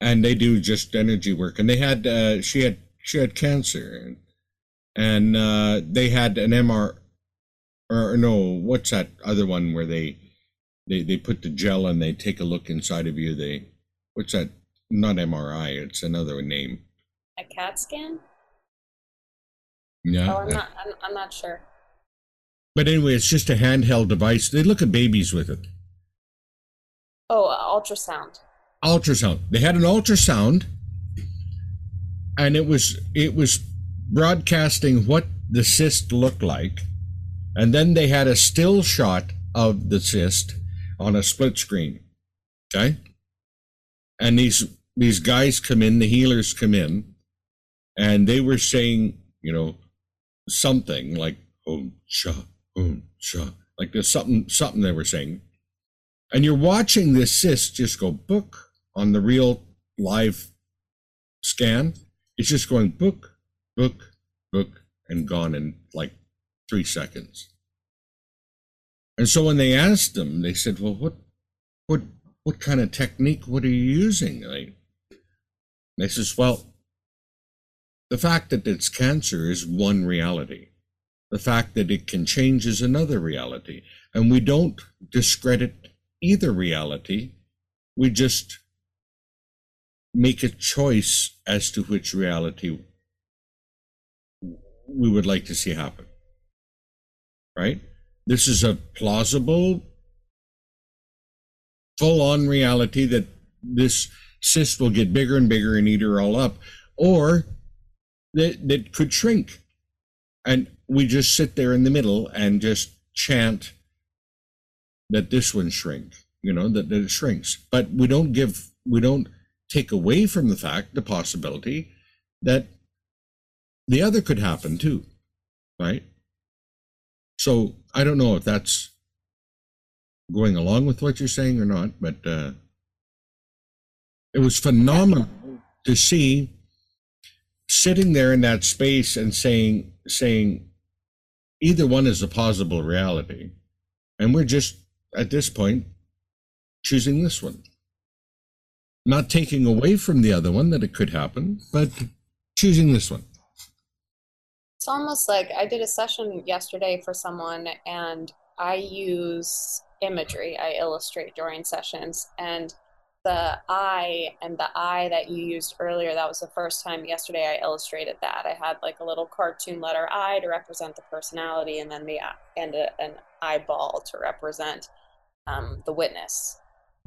And they do just energy work. And they had, uh, she had she had cancer, and, uh, they had an MR, or no, what's that other one where they they they put the gel and they take a look inside of you. They what's that? Not MRI. It's another name. A CAT scan. Yeah. Oh, I'm not. I'm, I'm not sure. But anyway, it's just a handheld device. They look at babies with it. Oh, uh, ultrasound. Ultrasound. They had an ultrasound and it was it was broadcasting what the cyst looked like and then they had a still shot of the cyst on a split screen okay and these these guys come in the healers come in and they were saying you know something like oh cha cha like there's something something they were saying and you're watching this cyst just go book on the real live scan it's just going book, book, book, and gone in like three seconds. And so when they asked them, they said, "Well, what, what, what kind of technique? What are you using?" Like, they says, "Well, the fact that it's cancer is one reality. The fact that it can change is another reality, and we don't discredit either reality. We just make a choice as to which reality we would like to see happen. Right? This is a plausible, full on reality that this cyst will get bigger and bigger and eat her all up, or that, that could shrink. And we just sit there in the middle and just chant that this one shrink, you know, that, that it shrinks. But we don't give, we don't take away from the fact, the possibility that the other could happen too, right? So I don't know if that's going along with what you're saying or not, but uh, it was phenomenal to see sitting there in that space and saying saying either one is a possible reality, and we're just at this point choosing this one not taking away from the other one that it could happen, but choosing this one. It's almost like I did a session yesterday for someone and I use imagery. I illustrate during sessions and the eye and the eye that you used earlier, that was the first time yesterday I illustrated that. I had like a little cartoon letter I to represent the personality, and then the and a, an eyeball to represent um, the witness.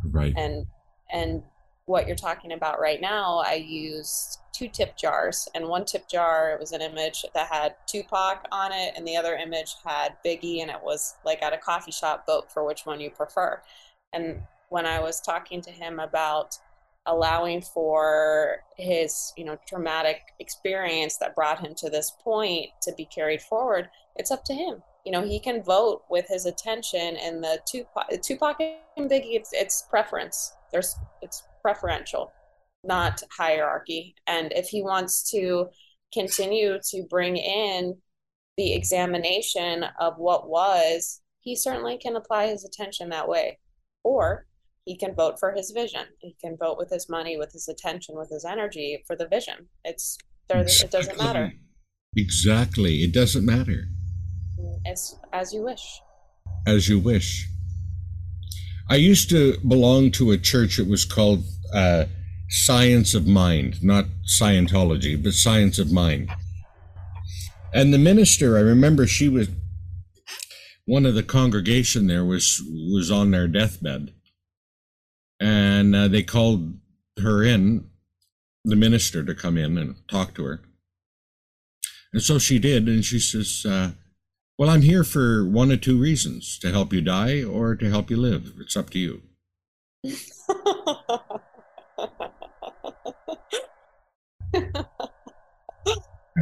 Right. And and what you're talking about right now, I used two tip jars, and one tip jar it was an image that had Tupac on it, and the other image had Biggie, and it was like at a coffee shop. Vote for which one you prefer. And when I was talking to him about allowing for his you know traumatic experience that brought him to this point to be carried forward it's up to him. You know he can vote with his attention and the tupac, tupac and biggie it's, it's preference. There's it's preferential not hierarchy. And if he wants to continue to bring in the examination of what was he certainly can apply his attention that way. Or he can vote for his vision. He can vote with his money, with his attention, with his energy for the vision. It's there. Exactly. It doesn't matter. Exactly. It doesn't matter. It's as you wish. As you wish. I used to belong to a church. It was called uh, Science of Mind, not Scientology, but Science of Mind. And the minister, I remember she was one of the congregation there was was on their deathbed and uh, they called her in, the minister, to come in and talk to her. And so she did, and she says, uh, Well, I'm here for one of two reasons to help you die or to help you live. It's up to you.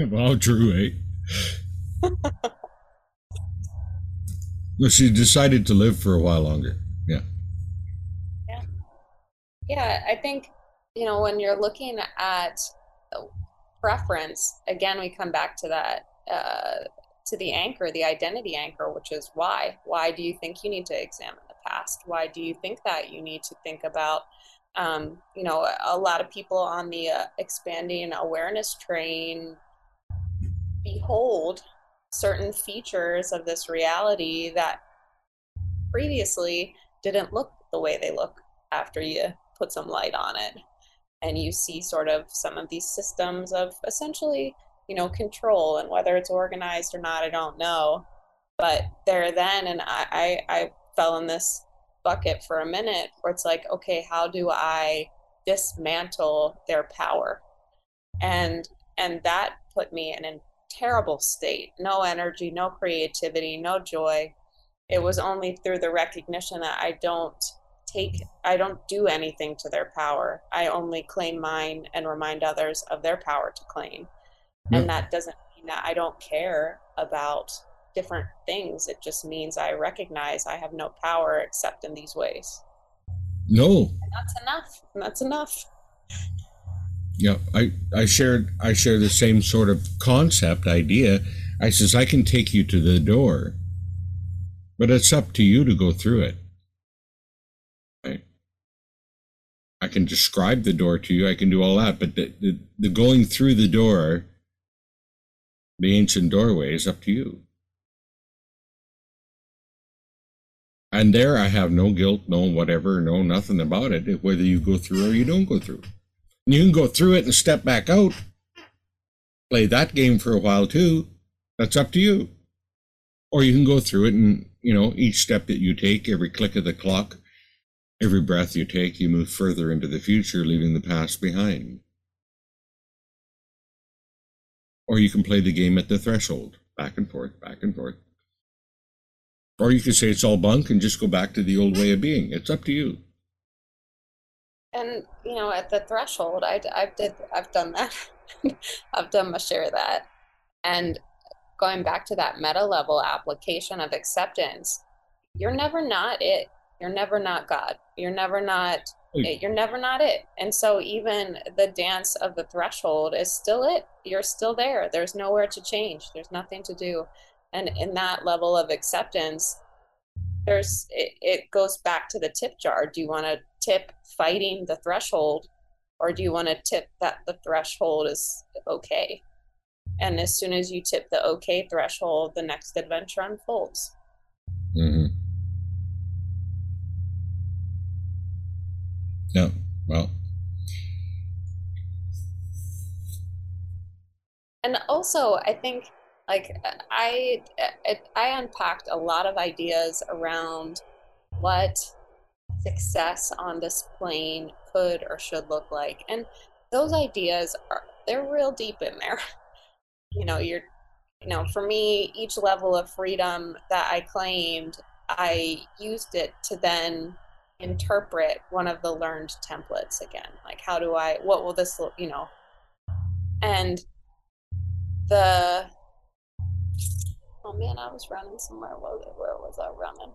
well, true, eh? well, she decided to live for a while longer. Yeah. Yeah, I think, you know, when you're looking at preference, again, we come back to that, uh, to the anchor, the identity anchor, which is why. Why do you think you need to examine the past? Why do you think that you need to think about, um, you know, a lot of people on the uh, expanding awareness train behold certain features of this reality that previously didn't look the way they look after you put some light on it. And you see sort of some of these systems of essentially you know control and whether it's organized or not i don't know. But there then and I, I i fell in this bucket for a minute where it's like okay how do i dismantle their power? And and that put me in a terrible state. No energy no creativity no joy. It was only through the recognition that i don't take i don't do anything to their power. I only claim mine and remind others of their power to claim. And that doesn't mean that i don't care about different things. It just means i recognize i have no power except in these ways. No. And that's enough. And that's enough. Yeah i i shared i share the same sort of concept idea. I says i can take you to the door but it's up to you to go through it I can describe the door to you. I can do all that, but the, the, the going through the door, the ancient doorway, is up to you. And there I have no guilt, no whatever, no nothing about it, whether you go through or you don't go through. And you can go through it and step back out, play that game for a while too. That's up to you. Or you can go through it and, you know, each step that you take, every click of the clock, Every breath you take, you move further into the future, leaving the past behind. Or you can play the game at the threshold, back and forth, back and forth. Or you can say it's all bunk and just go back to the old way of being. It's up to you. And you know, at the threshold, I, I've did I've done that. I've done my share of that. And going back to that meta level application of acceptance, you're never not it. You're never not God. You're never not it. You're never not it. And so even the dance of the threshold is still it. You're still there. There's nowhere to change. There's nothing to do. And in that level of acceptance, there's it, it goes back to the tip jar. Do you want to tip fighting the threshold or do you want to tip that the threshold is okay? And as soon as you tip the okay threshold, the next adventure unfolds. Mm-hmm. Yeah. Well, and also I think like I I unpacked a lot of ideas around what success on this plane could or should look like, and those ideas are they're real deep in there. You know, you're you know, for me, each level of freedom that I claimed, I used it to then interpret one of the learned templates again. Like, how do I, what will this look, you know? And the oh man, I was running somewhere. Where was I running?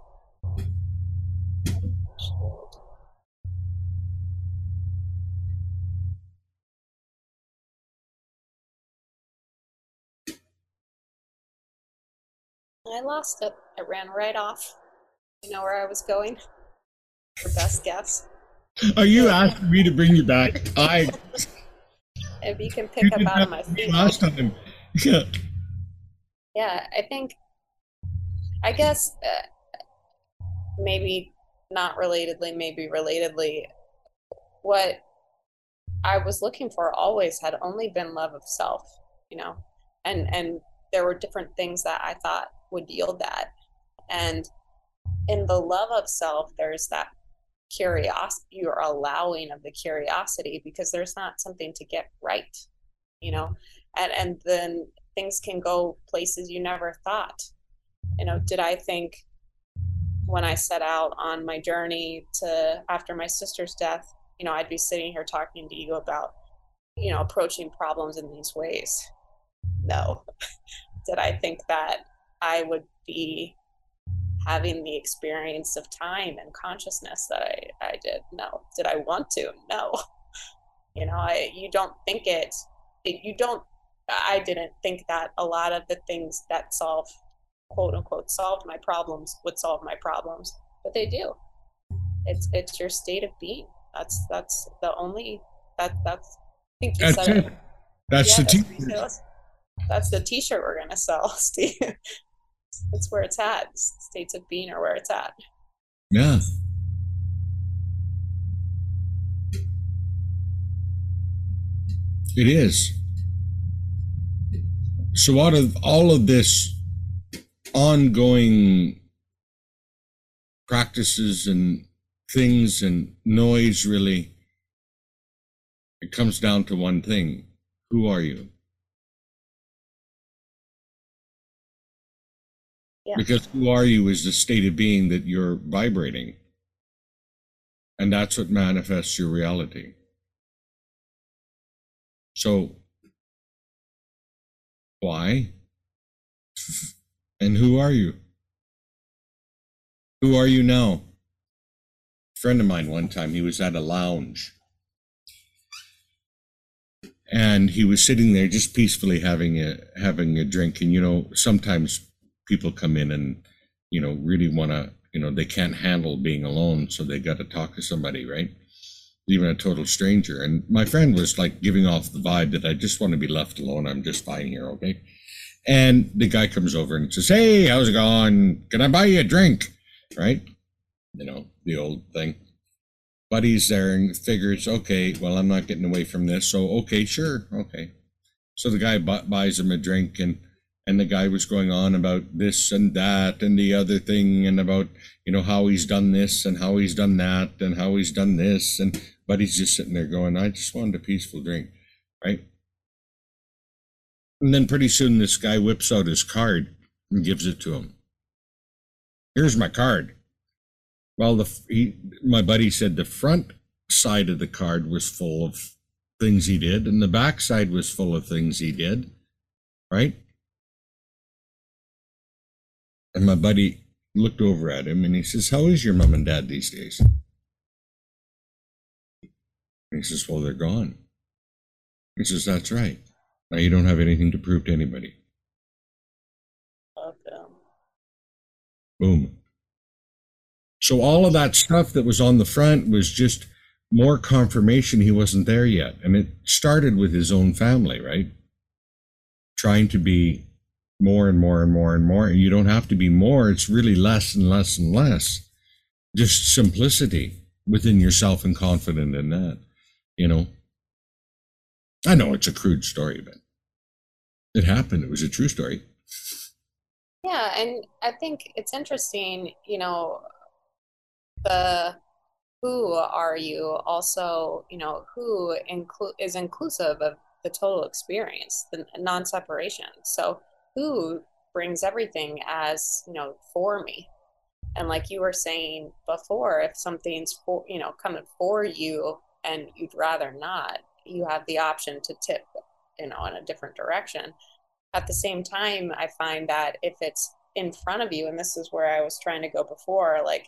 I lost it. It ran right off. You know where I was going? Your best guess. Are you asking me to bring you back? I. If you can pick up out of my feet. Last time. Yeah. Yeah, I think, I guess, uh, maybe not relatedly, maybe relatedly, what I was looking for always had only been love of self, you know, and and there were different things that I thought would yield that, and in the love of self, there's that curiosity you're allowing of the curiosity because there's not something to get right, you know, and and then things can go places you never thought. You know, did I think when I set out on my journey to after my sister's death, you know, I'd be sitting here talking to you about, you know, approaching problems in these ways? No. did I think that I would be having the experience of time and consciousness that I, I did? No. Did I want to? No. You know, I you don't think it, it you don't I didn't think that a lot of the things that solve, quote unquote, solved my problems would solve my problems, but they do. It's it's your state of being. That's that's the only that that's. I think you that's said it. it. That's yeah, the t-shirt. That's the T-shirt we're gonna sell, Steve. It's where it's at. States of being are where it's at. Yeah. It is. So, out of all of this ongoing practices and things and noise, really, it comes down to one thing who are you? Because who are you is the state of being that you're vibrating. And that's what manifests your reality. So, why? And who are you? Who are you now? A friend of mine one time, he was at a lounge and he was sitting there just peacefully having a having a drink and you know sometimes people come in and you know really want to you know they can't handle being alone so they got to talk to somebody right even a total stranger. And my friend was like giving off the vibe that I just want to be left alone. I'm just fine here, okay? And the guy comes over and says, Hey, how's it going? Can I buy you a drink? Right? You know, the old thing. Buddy's there and figures, okay, well, I'm not getting away from this. So, okay, sure, okay. So the guy bu- buys him a drink and and the guy was going on about this and that and the other thing and about you know how he's done this and how he's done that and how he's done this and but he's just sitting there going, I just wanted a peaceful drink, right? And then pretty soon this guy whips out his card and gives it to him. Here's my card. Well, the he, my buddy said the front side of the card was full of things he did, and the back side was full of things he did, right? And my buddy looked over at him and he says, How is your mom and dad these days? he says, Well, they're gone. He says, That's right. Now you don't have anything to prove to anybody. Okay. Boom. So all of that stuff that was on the front was just more confirmation he wasn't there yet. And it started with his own family, right? Trying to be more and more and more and more. And you don't have to be more, it's really less and less and less. Just simplicity within yourself and confident in that, you know. I know it's a crude story, but it happened. It was a true story. Yeah, and I think it's interesting, you know, the who are you also, you know, who inclu- is inclusive of the total experience, the non-separation. So who brings everything as, you know, for me. And like you were saying before, if something's for, you know, coming for you and you'd rather not, you have the option to tip, you know, in a different direction. At the same time, I find that if it's in front of you, and this is where I was trying to go before, like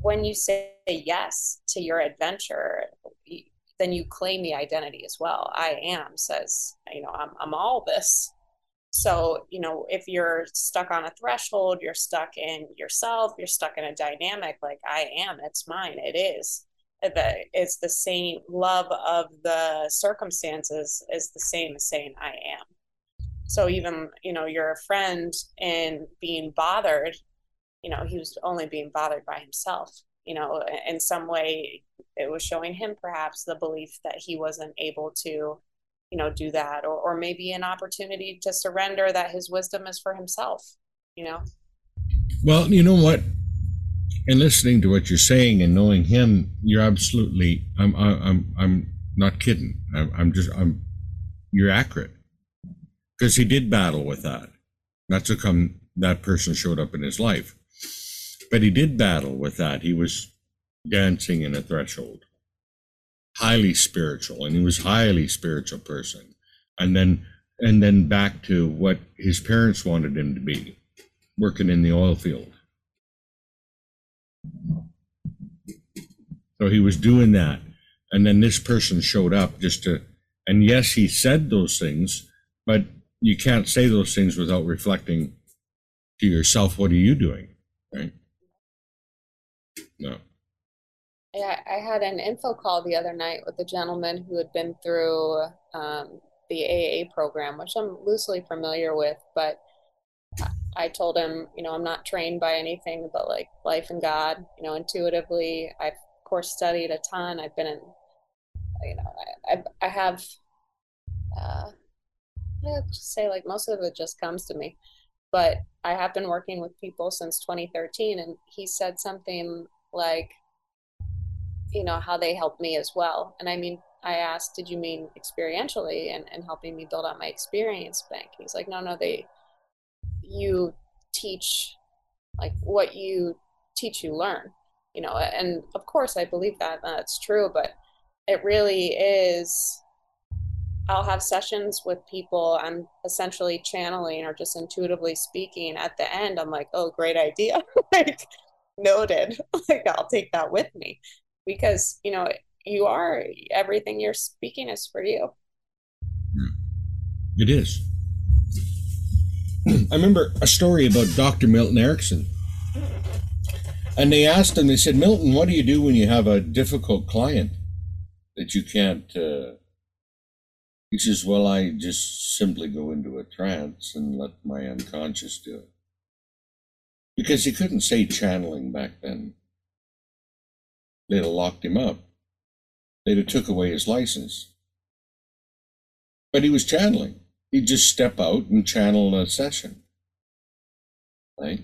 when you say yes to your adventure, then you claim the identity as well. I am says, you know, I'm, I'm all this. So, you know, if you're stuck on a threshold, you're stuck in yourself, you're stuck in a dynamic like I am, it's mine, it is. Uh, the, it's the same love of the circumstances is the same as saying I am. So even, you know, you're a friend and being bothered, you know, he was only being bothered by himself. You know, in some way, it was showing him perhaps the belief that he wasn't able to, you know, do that, or, or maybe an opportunity to surrender that his wisdom is for himself, you know? Well, you know what? And listening to what you're saying and knowing him, you're absolutely, I'm, I'm, I'm not kidding. I'm, I'm just, I'm, you're accurate because he did battle with that. That's how come that person showed up in his life. But he did battle with that. He was dancing in a threshold, highly spiritual, and he was a highly spiritual person. And then and then back to what his parents wanted him to be, working in the oil field. So he was doing that. And then this person showed up just to, and yes, he said those things, but you can't say those things without reflecting to yourself, what are you doing? Right? No. Yeah, I had an info call the other night with a gentleman who had been through um, the AA program, which I'm loosely familiar with, but I told him, you know, I'm not trained by anything but like life and God, you know, intuitively. I've, of course, studied a ton. I've been in, you know, I, I, I have, uh, just say like most of it just comes to me. But I have been working with people since 2013, and he said something like, you know, how they helped me as well. And I mean, I asked, did you mean experientially and, and helping me build out my experience bank? He's like, no, no, they, you teach like what you teach, you learn, you know, and of course I believe that that's true, but it really is I'll have sessions with people I'm essentially channeling or just intuitively speaking. At the end I'm like oh great idea. Like noted. Like I'll take that with me because you know you are everything you're speaking is for you it is I remember a story about Dr. Milton Erickson and they asked him they said Milton what do you do when you have a difficult client that you can't uh, he says, Well, I just simply go into a trance and let my unconscious do it. Because he couldn't say channeling back then. They'd have locked him up. They'd have took away his license. But he was channeling. He'd just step out and channel a session. Right?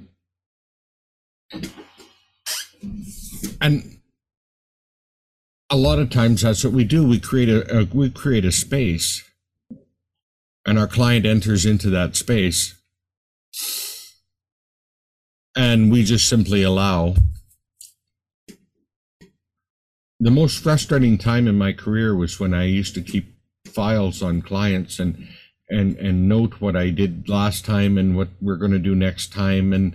And a lot of times that's what we do. We create a, a we create a space, and our client enters into that space, and we just simply allow. The most frustrating time in my career was when I used to keep files on clients and and and note what I did last time and what we're going to do next time and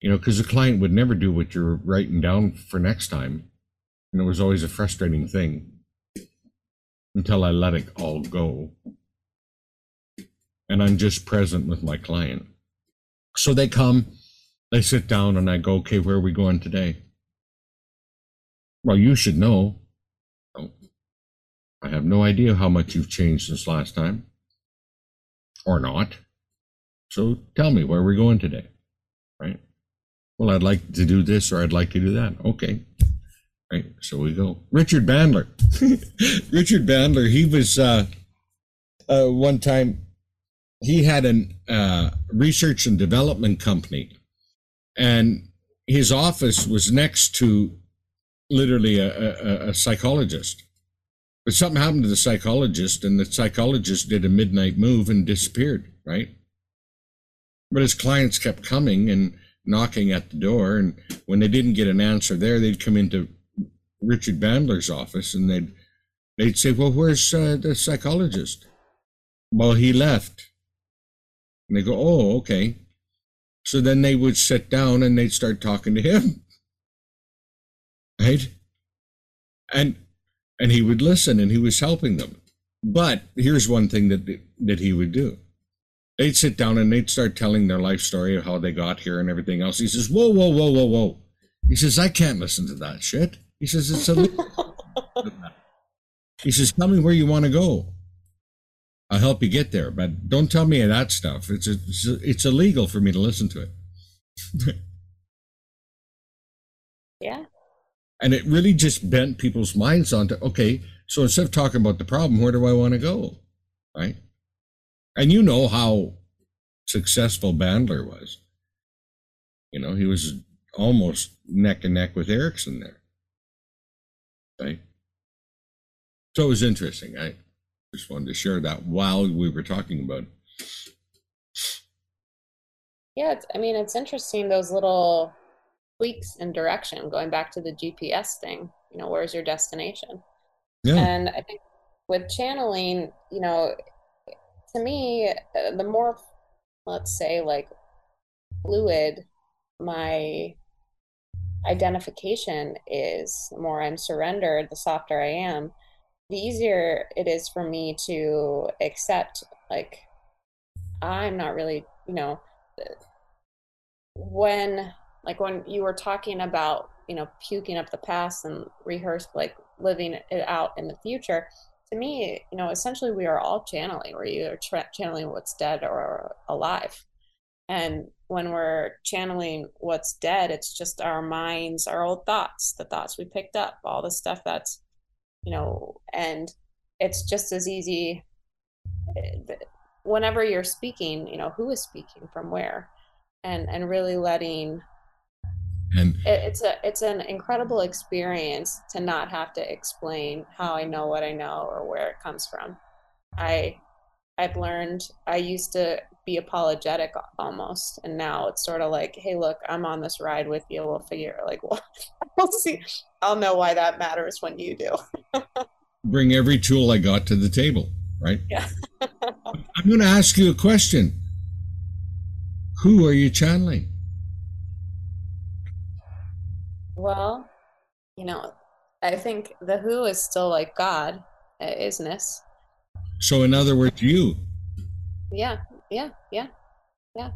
you know because the client would never do what you're writing down for next time and it was always a frustrating thing until I let it all go. And I'm just present with my client. So they come, they sit down, and I go, okay, where are we going today? Well, you should know. I have no idea how much you've changed since last time. Or not. So tell me, where we're we going today? Right? Well, I'd like to do this or I'd like to do that. Okay. Right. So we go. Richard Bandler. Richard Bandler, he was uh, uh, one time, he had a uh, research and development company, and his office was next to literally a, a, a psychologist. But something happened to the psychologist, and the psychologist did a midnight move and disappeared, right? But his clients kept coming and knocking at the door, and when they didn't get an answer there, they'd come into Richard Bandler's office and they'd they'd say, "Well, where's uh, the psychologist?" Well, he left. And they go, "Oh, okay." So then they would sit down and they'd start talking to him, right? And and he would listen and he was helping them. But here's one thing that that he would do. They'd sit down and they'd start telling their life story of how they got here and everything else. He says, "Whoa, whoa, whoa, whoa, whoa." He says, "I can't listen to that shit." He says, it's illegal. he says, tell me where you want to go. I'll help you get there, but don't tell me that stuff. It's, it's, it's illegal for me to listen to it. yeah. And it really just bent people's minds onto, okay, so instead of talking about the problem, where do I want to go? Right. And you know how successful Bandler was. You know, he was almost neck and neck with Erickson there. Right. So it was interesting. I just wanted to share that while we were talking about it. Yeah, I mean, it's interesting those little tweaks in direction, going back to the GPS thing. You know, where's your destination? Yeah. And I think with channeling, you know, to me, uh, the more, let's say, like fluid my identification is, the more I'm surrendered, the softer I am, the easier it is for me to accept, like, I'm not really, you know, when, like, when you were talking about, you know, puking up the past and rehearse, like, living it out in the future, to me, you know, essentially we are all channeling, you are tra- channeling what's dead or alive. And when we're channeling what's dead, it's just our minds, our old thoughts, the thoughts we picked up, all the stuff that's, you know, and it's just as easy eh, whenever you're speaking, you know, who is speaking from where and, and really letting and it's a it's an incredible experience to not have to explain how I know what I know or where it comes from. I I've learned I used to be apologetic almost and now it's sort of like hey look i'm on this ride with you. We'll figure like well, we'll see. I'll know why that matters when you do. Bring every tool i got to the table right? Yeah. I'm going to ask you a question. Who are you channeling well you know i think the who is still like god isness so in other words you. Yeah yeah yeah yeah.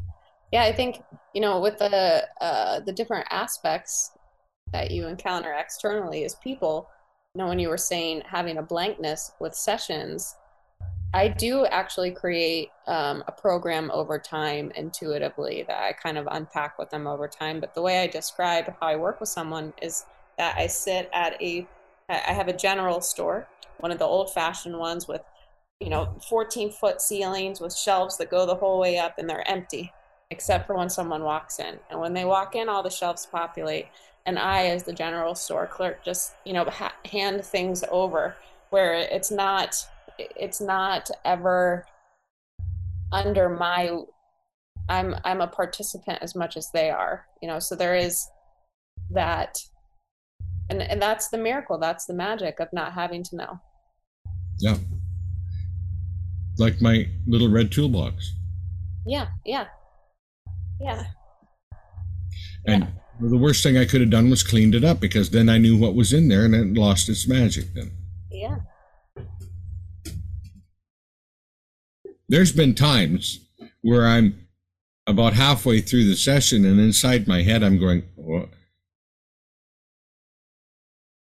Yeah i think you know with the uh the different aspects that you encounter externally as people you know when you were saying having a blankness with sessions i do actually create um, a program over time intuitively that i kind of unpack with them over time but the way i describe how i work with someone is that i sit at a i have a general store one of the old fashioned ones with you know 14 foot ceilings with shelves that go the whole way up and they're empty except for when someone walks in. And when they walk in all the shelves populate and i as the general store clerk just you know ha- hand things over where it's not it's not ever under my i'm i'm a participant as much as they are you know so there is that and and that's the miracle that's the magic of not having to know yeah like my little red toolbox. Yeah, yeah, yeah. And yeah. the worst thing I could have done was cleaned it up because then I knew what was in there and it lost its magic then. Yeah. There's been times where I'm about halfway through the session and inside my head I'm going, what?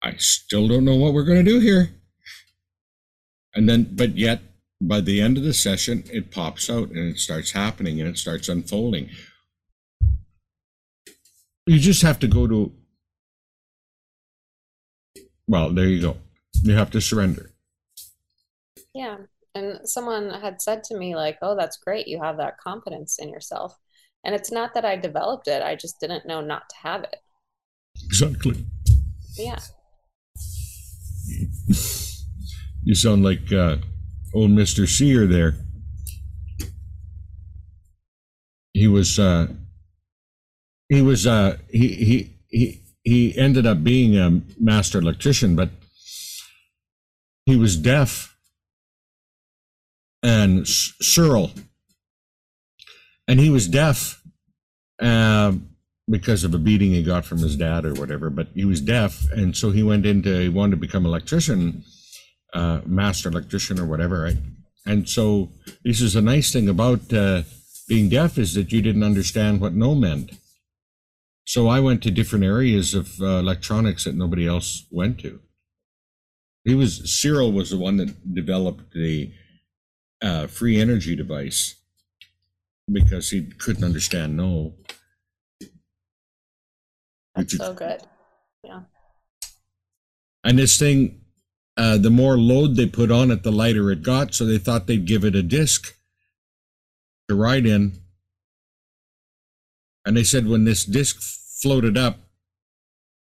I still don't know what we're going to do here. And then, but yet by the end of the session, it pops out and it starts happening and it starts unfolding. You just have to go to Well, there you go. You have to surrender. Yeah. And someone had said to me, like, oh, that's great. You have that confidence in yourself. And it's not that I developed it, I just didn't know not to have it. Exactly. Yeah. You sound like uh, old Mr. Searl there. He was uh, he was uh, he he he he ended up being a master electrician, but he was deaf and Searl, and he was deaf uh, because of a beating he got from his dad or whatever. But he was deaf, and so he went into he wanted to become an electrician, uh, master electrician or whatever, right? And so this is a nice thing about uh, being deaf is that you didn't understand what no meant. So I went to different areas of uh, electronics that nobody else went to. He was Searl was the one that developed the uh, free energy device because he couldn't understand no. That's so good. Yeah. And this thing, uh, the more load they put on it, the lighter it got. So they thought they'd give it a disc to ride in. And they said when this disc floated up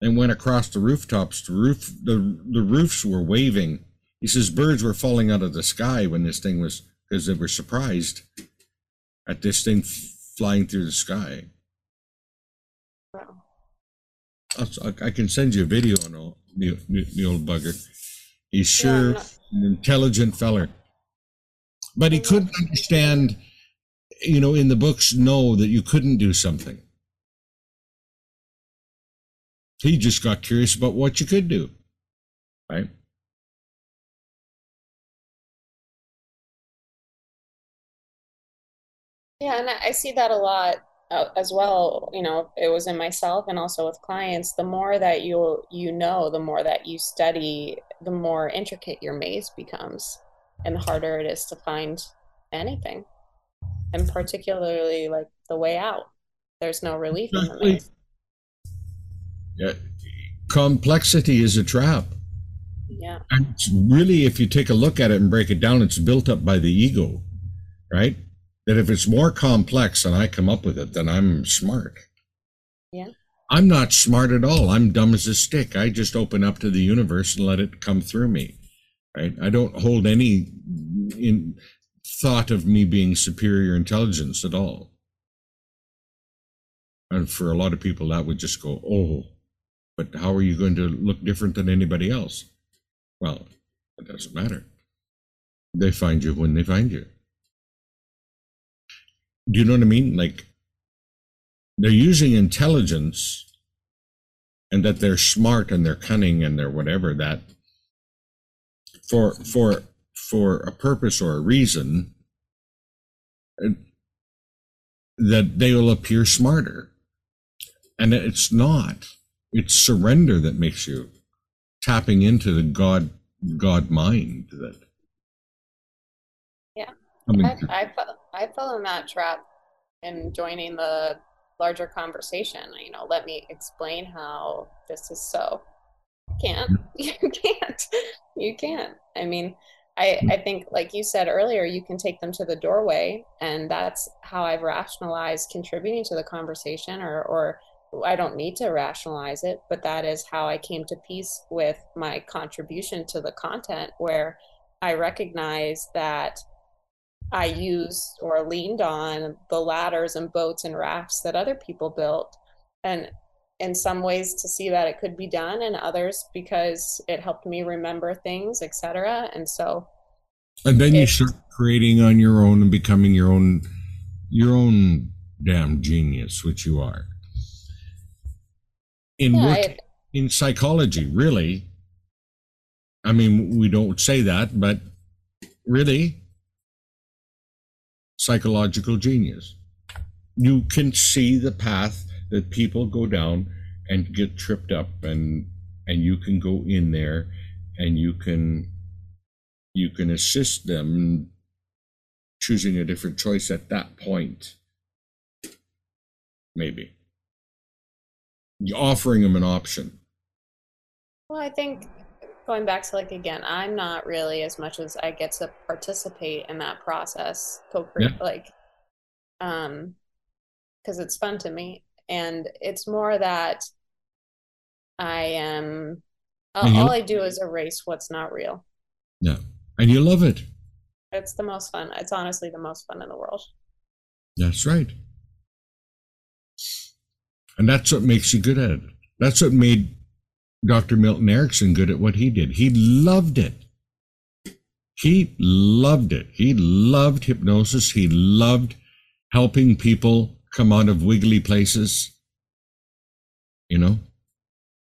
and went across the rooftops, the roof the the roofs were waving. He says birds were falling out of the sky when this thing was because they were surprised at this thing flying through the sky. Wow. I, can send you a video on all, the, the old bugger. He's sure yeah, an intelligent feller, but he couldn't understand you know, in the books know that you couldn't do something. He just got curious about what you could do, right? Yeah, and I see that a lot uh, as well. You know, it was in myself and also with clients. The more that you you know, the more that you study, the more intricate your maze becomes, and the harder it is to find anything and particularly like the way out. There's no relief in the maze. Yeah. Complexity is a trap. Yeah. And really, if you take a look at it and break it down, it's built up by the ego, right? That if it's more complex and I come up with it, then I'm smart. Yeah. I'm not smart at all. I'm dumb as a stick. I just open up to the universe and let it come through me. Right? I don't hold any in thought of me being superior intelligence at all. And for a lot of people, that would just go, oh, but how are you going to look different than anybody else? Well, it doesn't matter. They find you when they find you. Do you know what I mean? Like, they're using intelligence and that they're smart and they're cunning and they're whatever that for for for a purpose or a reason uh, that they will appear smarter. And it's not. It's surrender that makes you tapping into the God God mind that Yeah. I, mean, I, I, fell, in that trap in joining the larger conversation. You know, let me explain how this is so. can't. Mm-hmm. You can't. You can't. I mean, I, I think, like you said earlier, you can take them to the doorway, and that's how I've rationalized contributing to the conversation, or, or I don't need to rationalize it, but that is how I came to peace with my contribution to the content, where I recognize that I used or leaned on the ladders and boats and rafts that other people built. And in some ways to see that it could be done and others because it helped me remember things etc and so and then you start creating on your own and becoming your own your own damn genius which you are. In yeah, work, I, in psychology really. I mean we don't say that but really psychological genius. You can see the path that people go down and get tripped up and and you can go in there and you can you can assist them choosing a different choice at that point. Maybe. You're offering them an option. Well i think going back to like again, I'm not really as much as I get to participate in that process, co-create yeah. like um because it's fun to me and it's more that I am uh, all I do is erase what's not real. Yeah. And you love it. It's the most fun. It's honestly the most fun in the world. That's right. And that's what makes you good at it. That's what made Dr. Milton Erickson good at what he did. He loved it. He loved it. He loved hypnosis. He loved helping people come out of wiggly places. You know?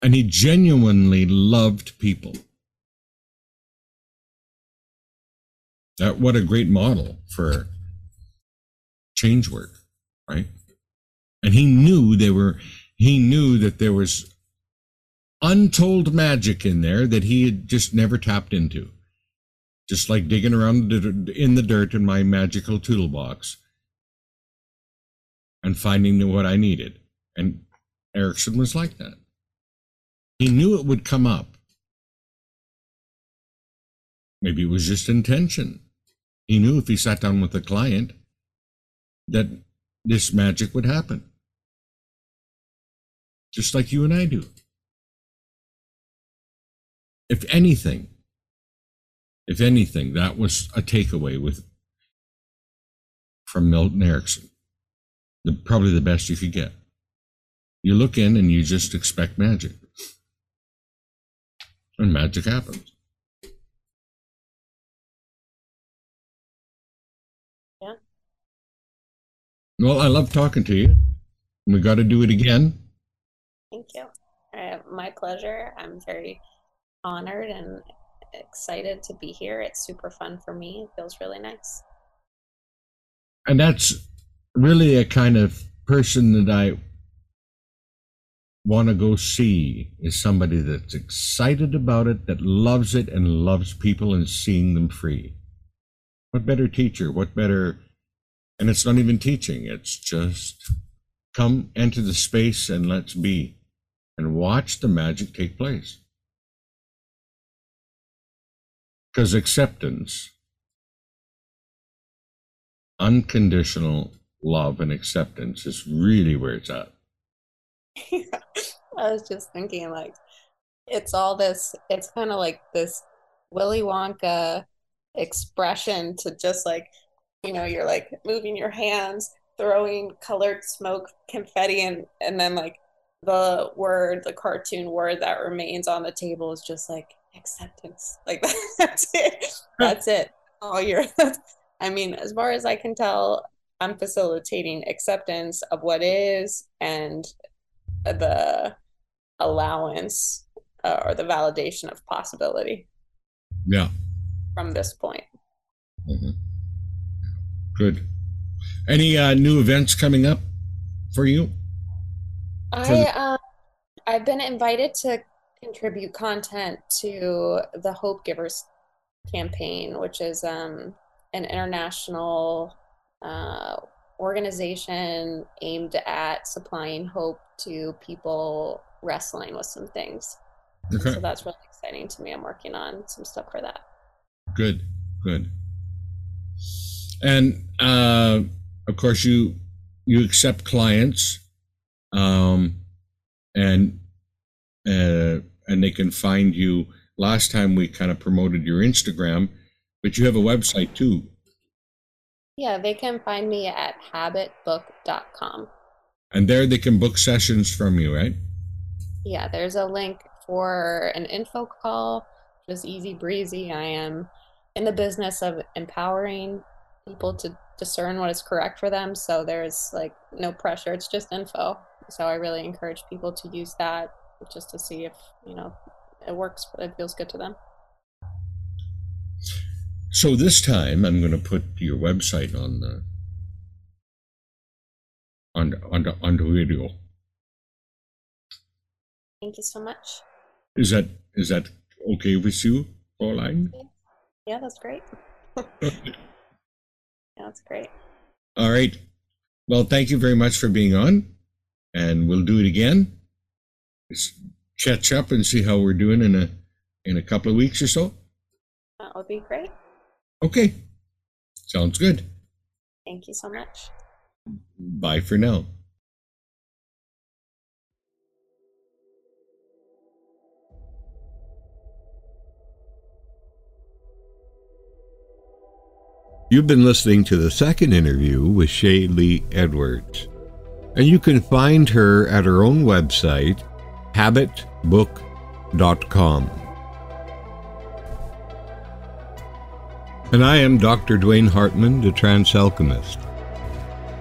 And he genuinely loved people. That what a great model for change work, right? And he knew they were he knew that there was untold magic in there that he had just never tapped into. Just like digging around in the dirt in my magical toolbox and finding what I needed. And Erickson was like that. He knew it would come up. Maybe it was just intention. He knew if he sat down with the client that this magic would happen. Just like you and I do. If anything, if anything, that was a takeaway with from Milton Erickson. The, probably the best you could get. You look in and you just expect magic. And magic happens. Yeah. Well, I love talking to you. We got to do it again. Thank you. Uh, my pleasure. I'm very honored and excited to be here. It's super fun for me. It feels really nice. And that's really a kind of person that I want to go see is somebody that's excited about it, that loves it and loves people and seeing them free. What better teacher? What better? And it's not even teaching, it's just come enter the space and let's be and watch the magic take place. Because acceptance, unconditional love and acceptance is really where it's at. I was just thinking, like, it's all this, it's kind of like this Willy Wonka expression to just like, you know, you're like moving your hands, throwing colored smoke, confetti, and, and then like the word, the cartoon word that remains on the table is just like acceptance. Like that's it. That's it. All you're I mean, as far as I can tell, I'm facilitating acceptance of what is and the allowance uh, or the validation of possibility. Yeah. From this point. Mm-hmm. Good. Any uh, new events coming up for you? I uh, I've been invited to contribute content to the Hope Givers campaign, which is um, an international uh, organization aimed at supplying hope to people wrestling with some things. Okay. So that's really exciting to me. I'm working on some stuff for that. Good, good. And uh, of course, you you accept clients, um, and uh, and they can find you. Last time we kind of promoted your Instagram, but you have a website too. Yeah, they can find me at habitbook.com. And there they can book sessions from you, right? Yeah, there's a link for an info call, just easy breezy. I am in the business of empowering people to discern what is correct for them. So there's like no pressure, it's just info. So I really encourage people to use that just to see if, you know, it works, but it feels good to them. So this time I'm going to put your website on the on on the, on the video. Thank you so much. Is that is that okay with you, Pauline? Yeah, that's great. yeah, that's great. All right. Well, thank you very much for being on, and we'll do it again. Let's catch up and see how we're doing in a in a couple of weeks or so? That would be great. Okay. Sounds good. Thank you so much. Bye for now. You've been listening to the second interview with Shaylee Edwards, and you can find her at her own website, habitbook.com. And I am Dr. Dwaine Hartman, the Trance Alchemist.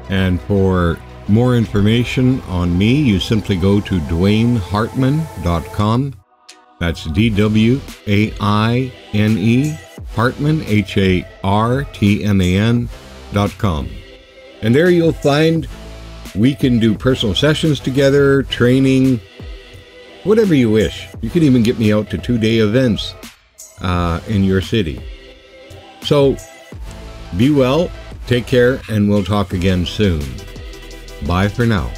And for more information on me, you simply go to dwainehartman.com. That's D W A I N E Hartman, H A R T M A N dot com. And there you'll find we can do personal sessions together, training, whatever you wish. You can even get me out to two day events uh, in your city. So be well, take care, and we'll talk again soon. Bye for now.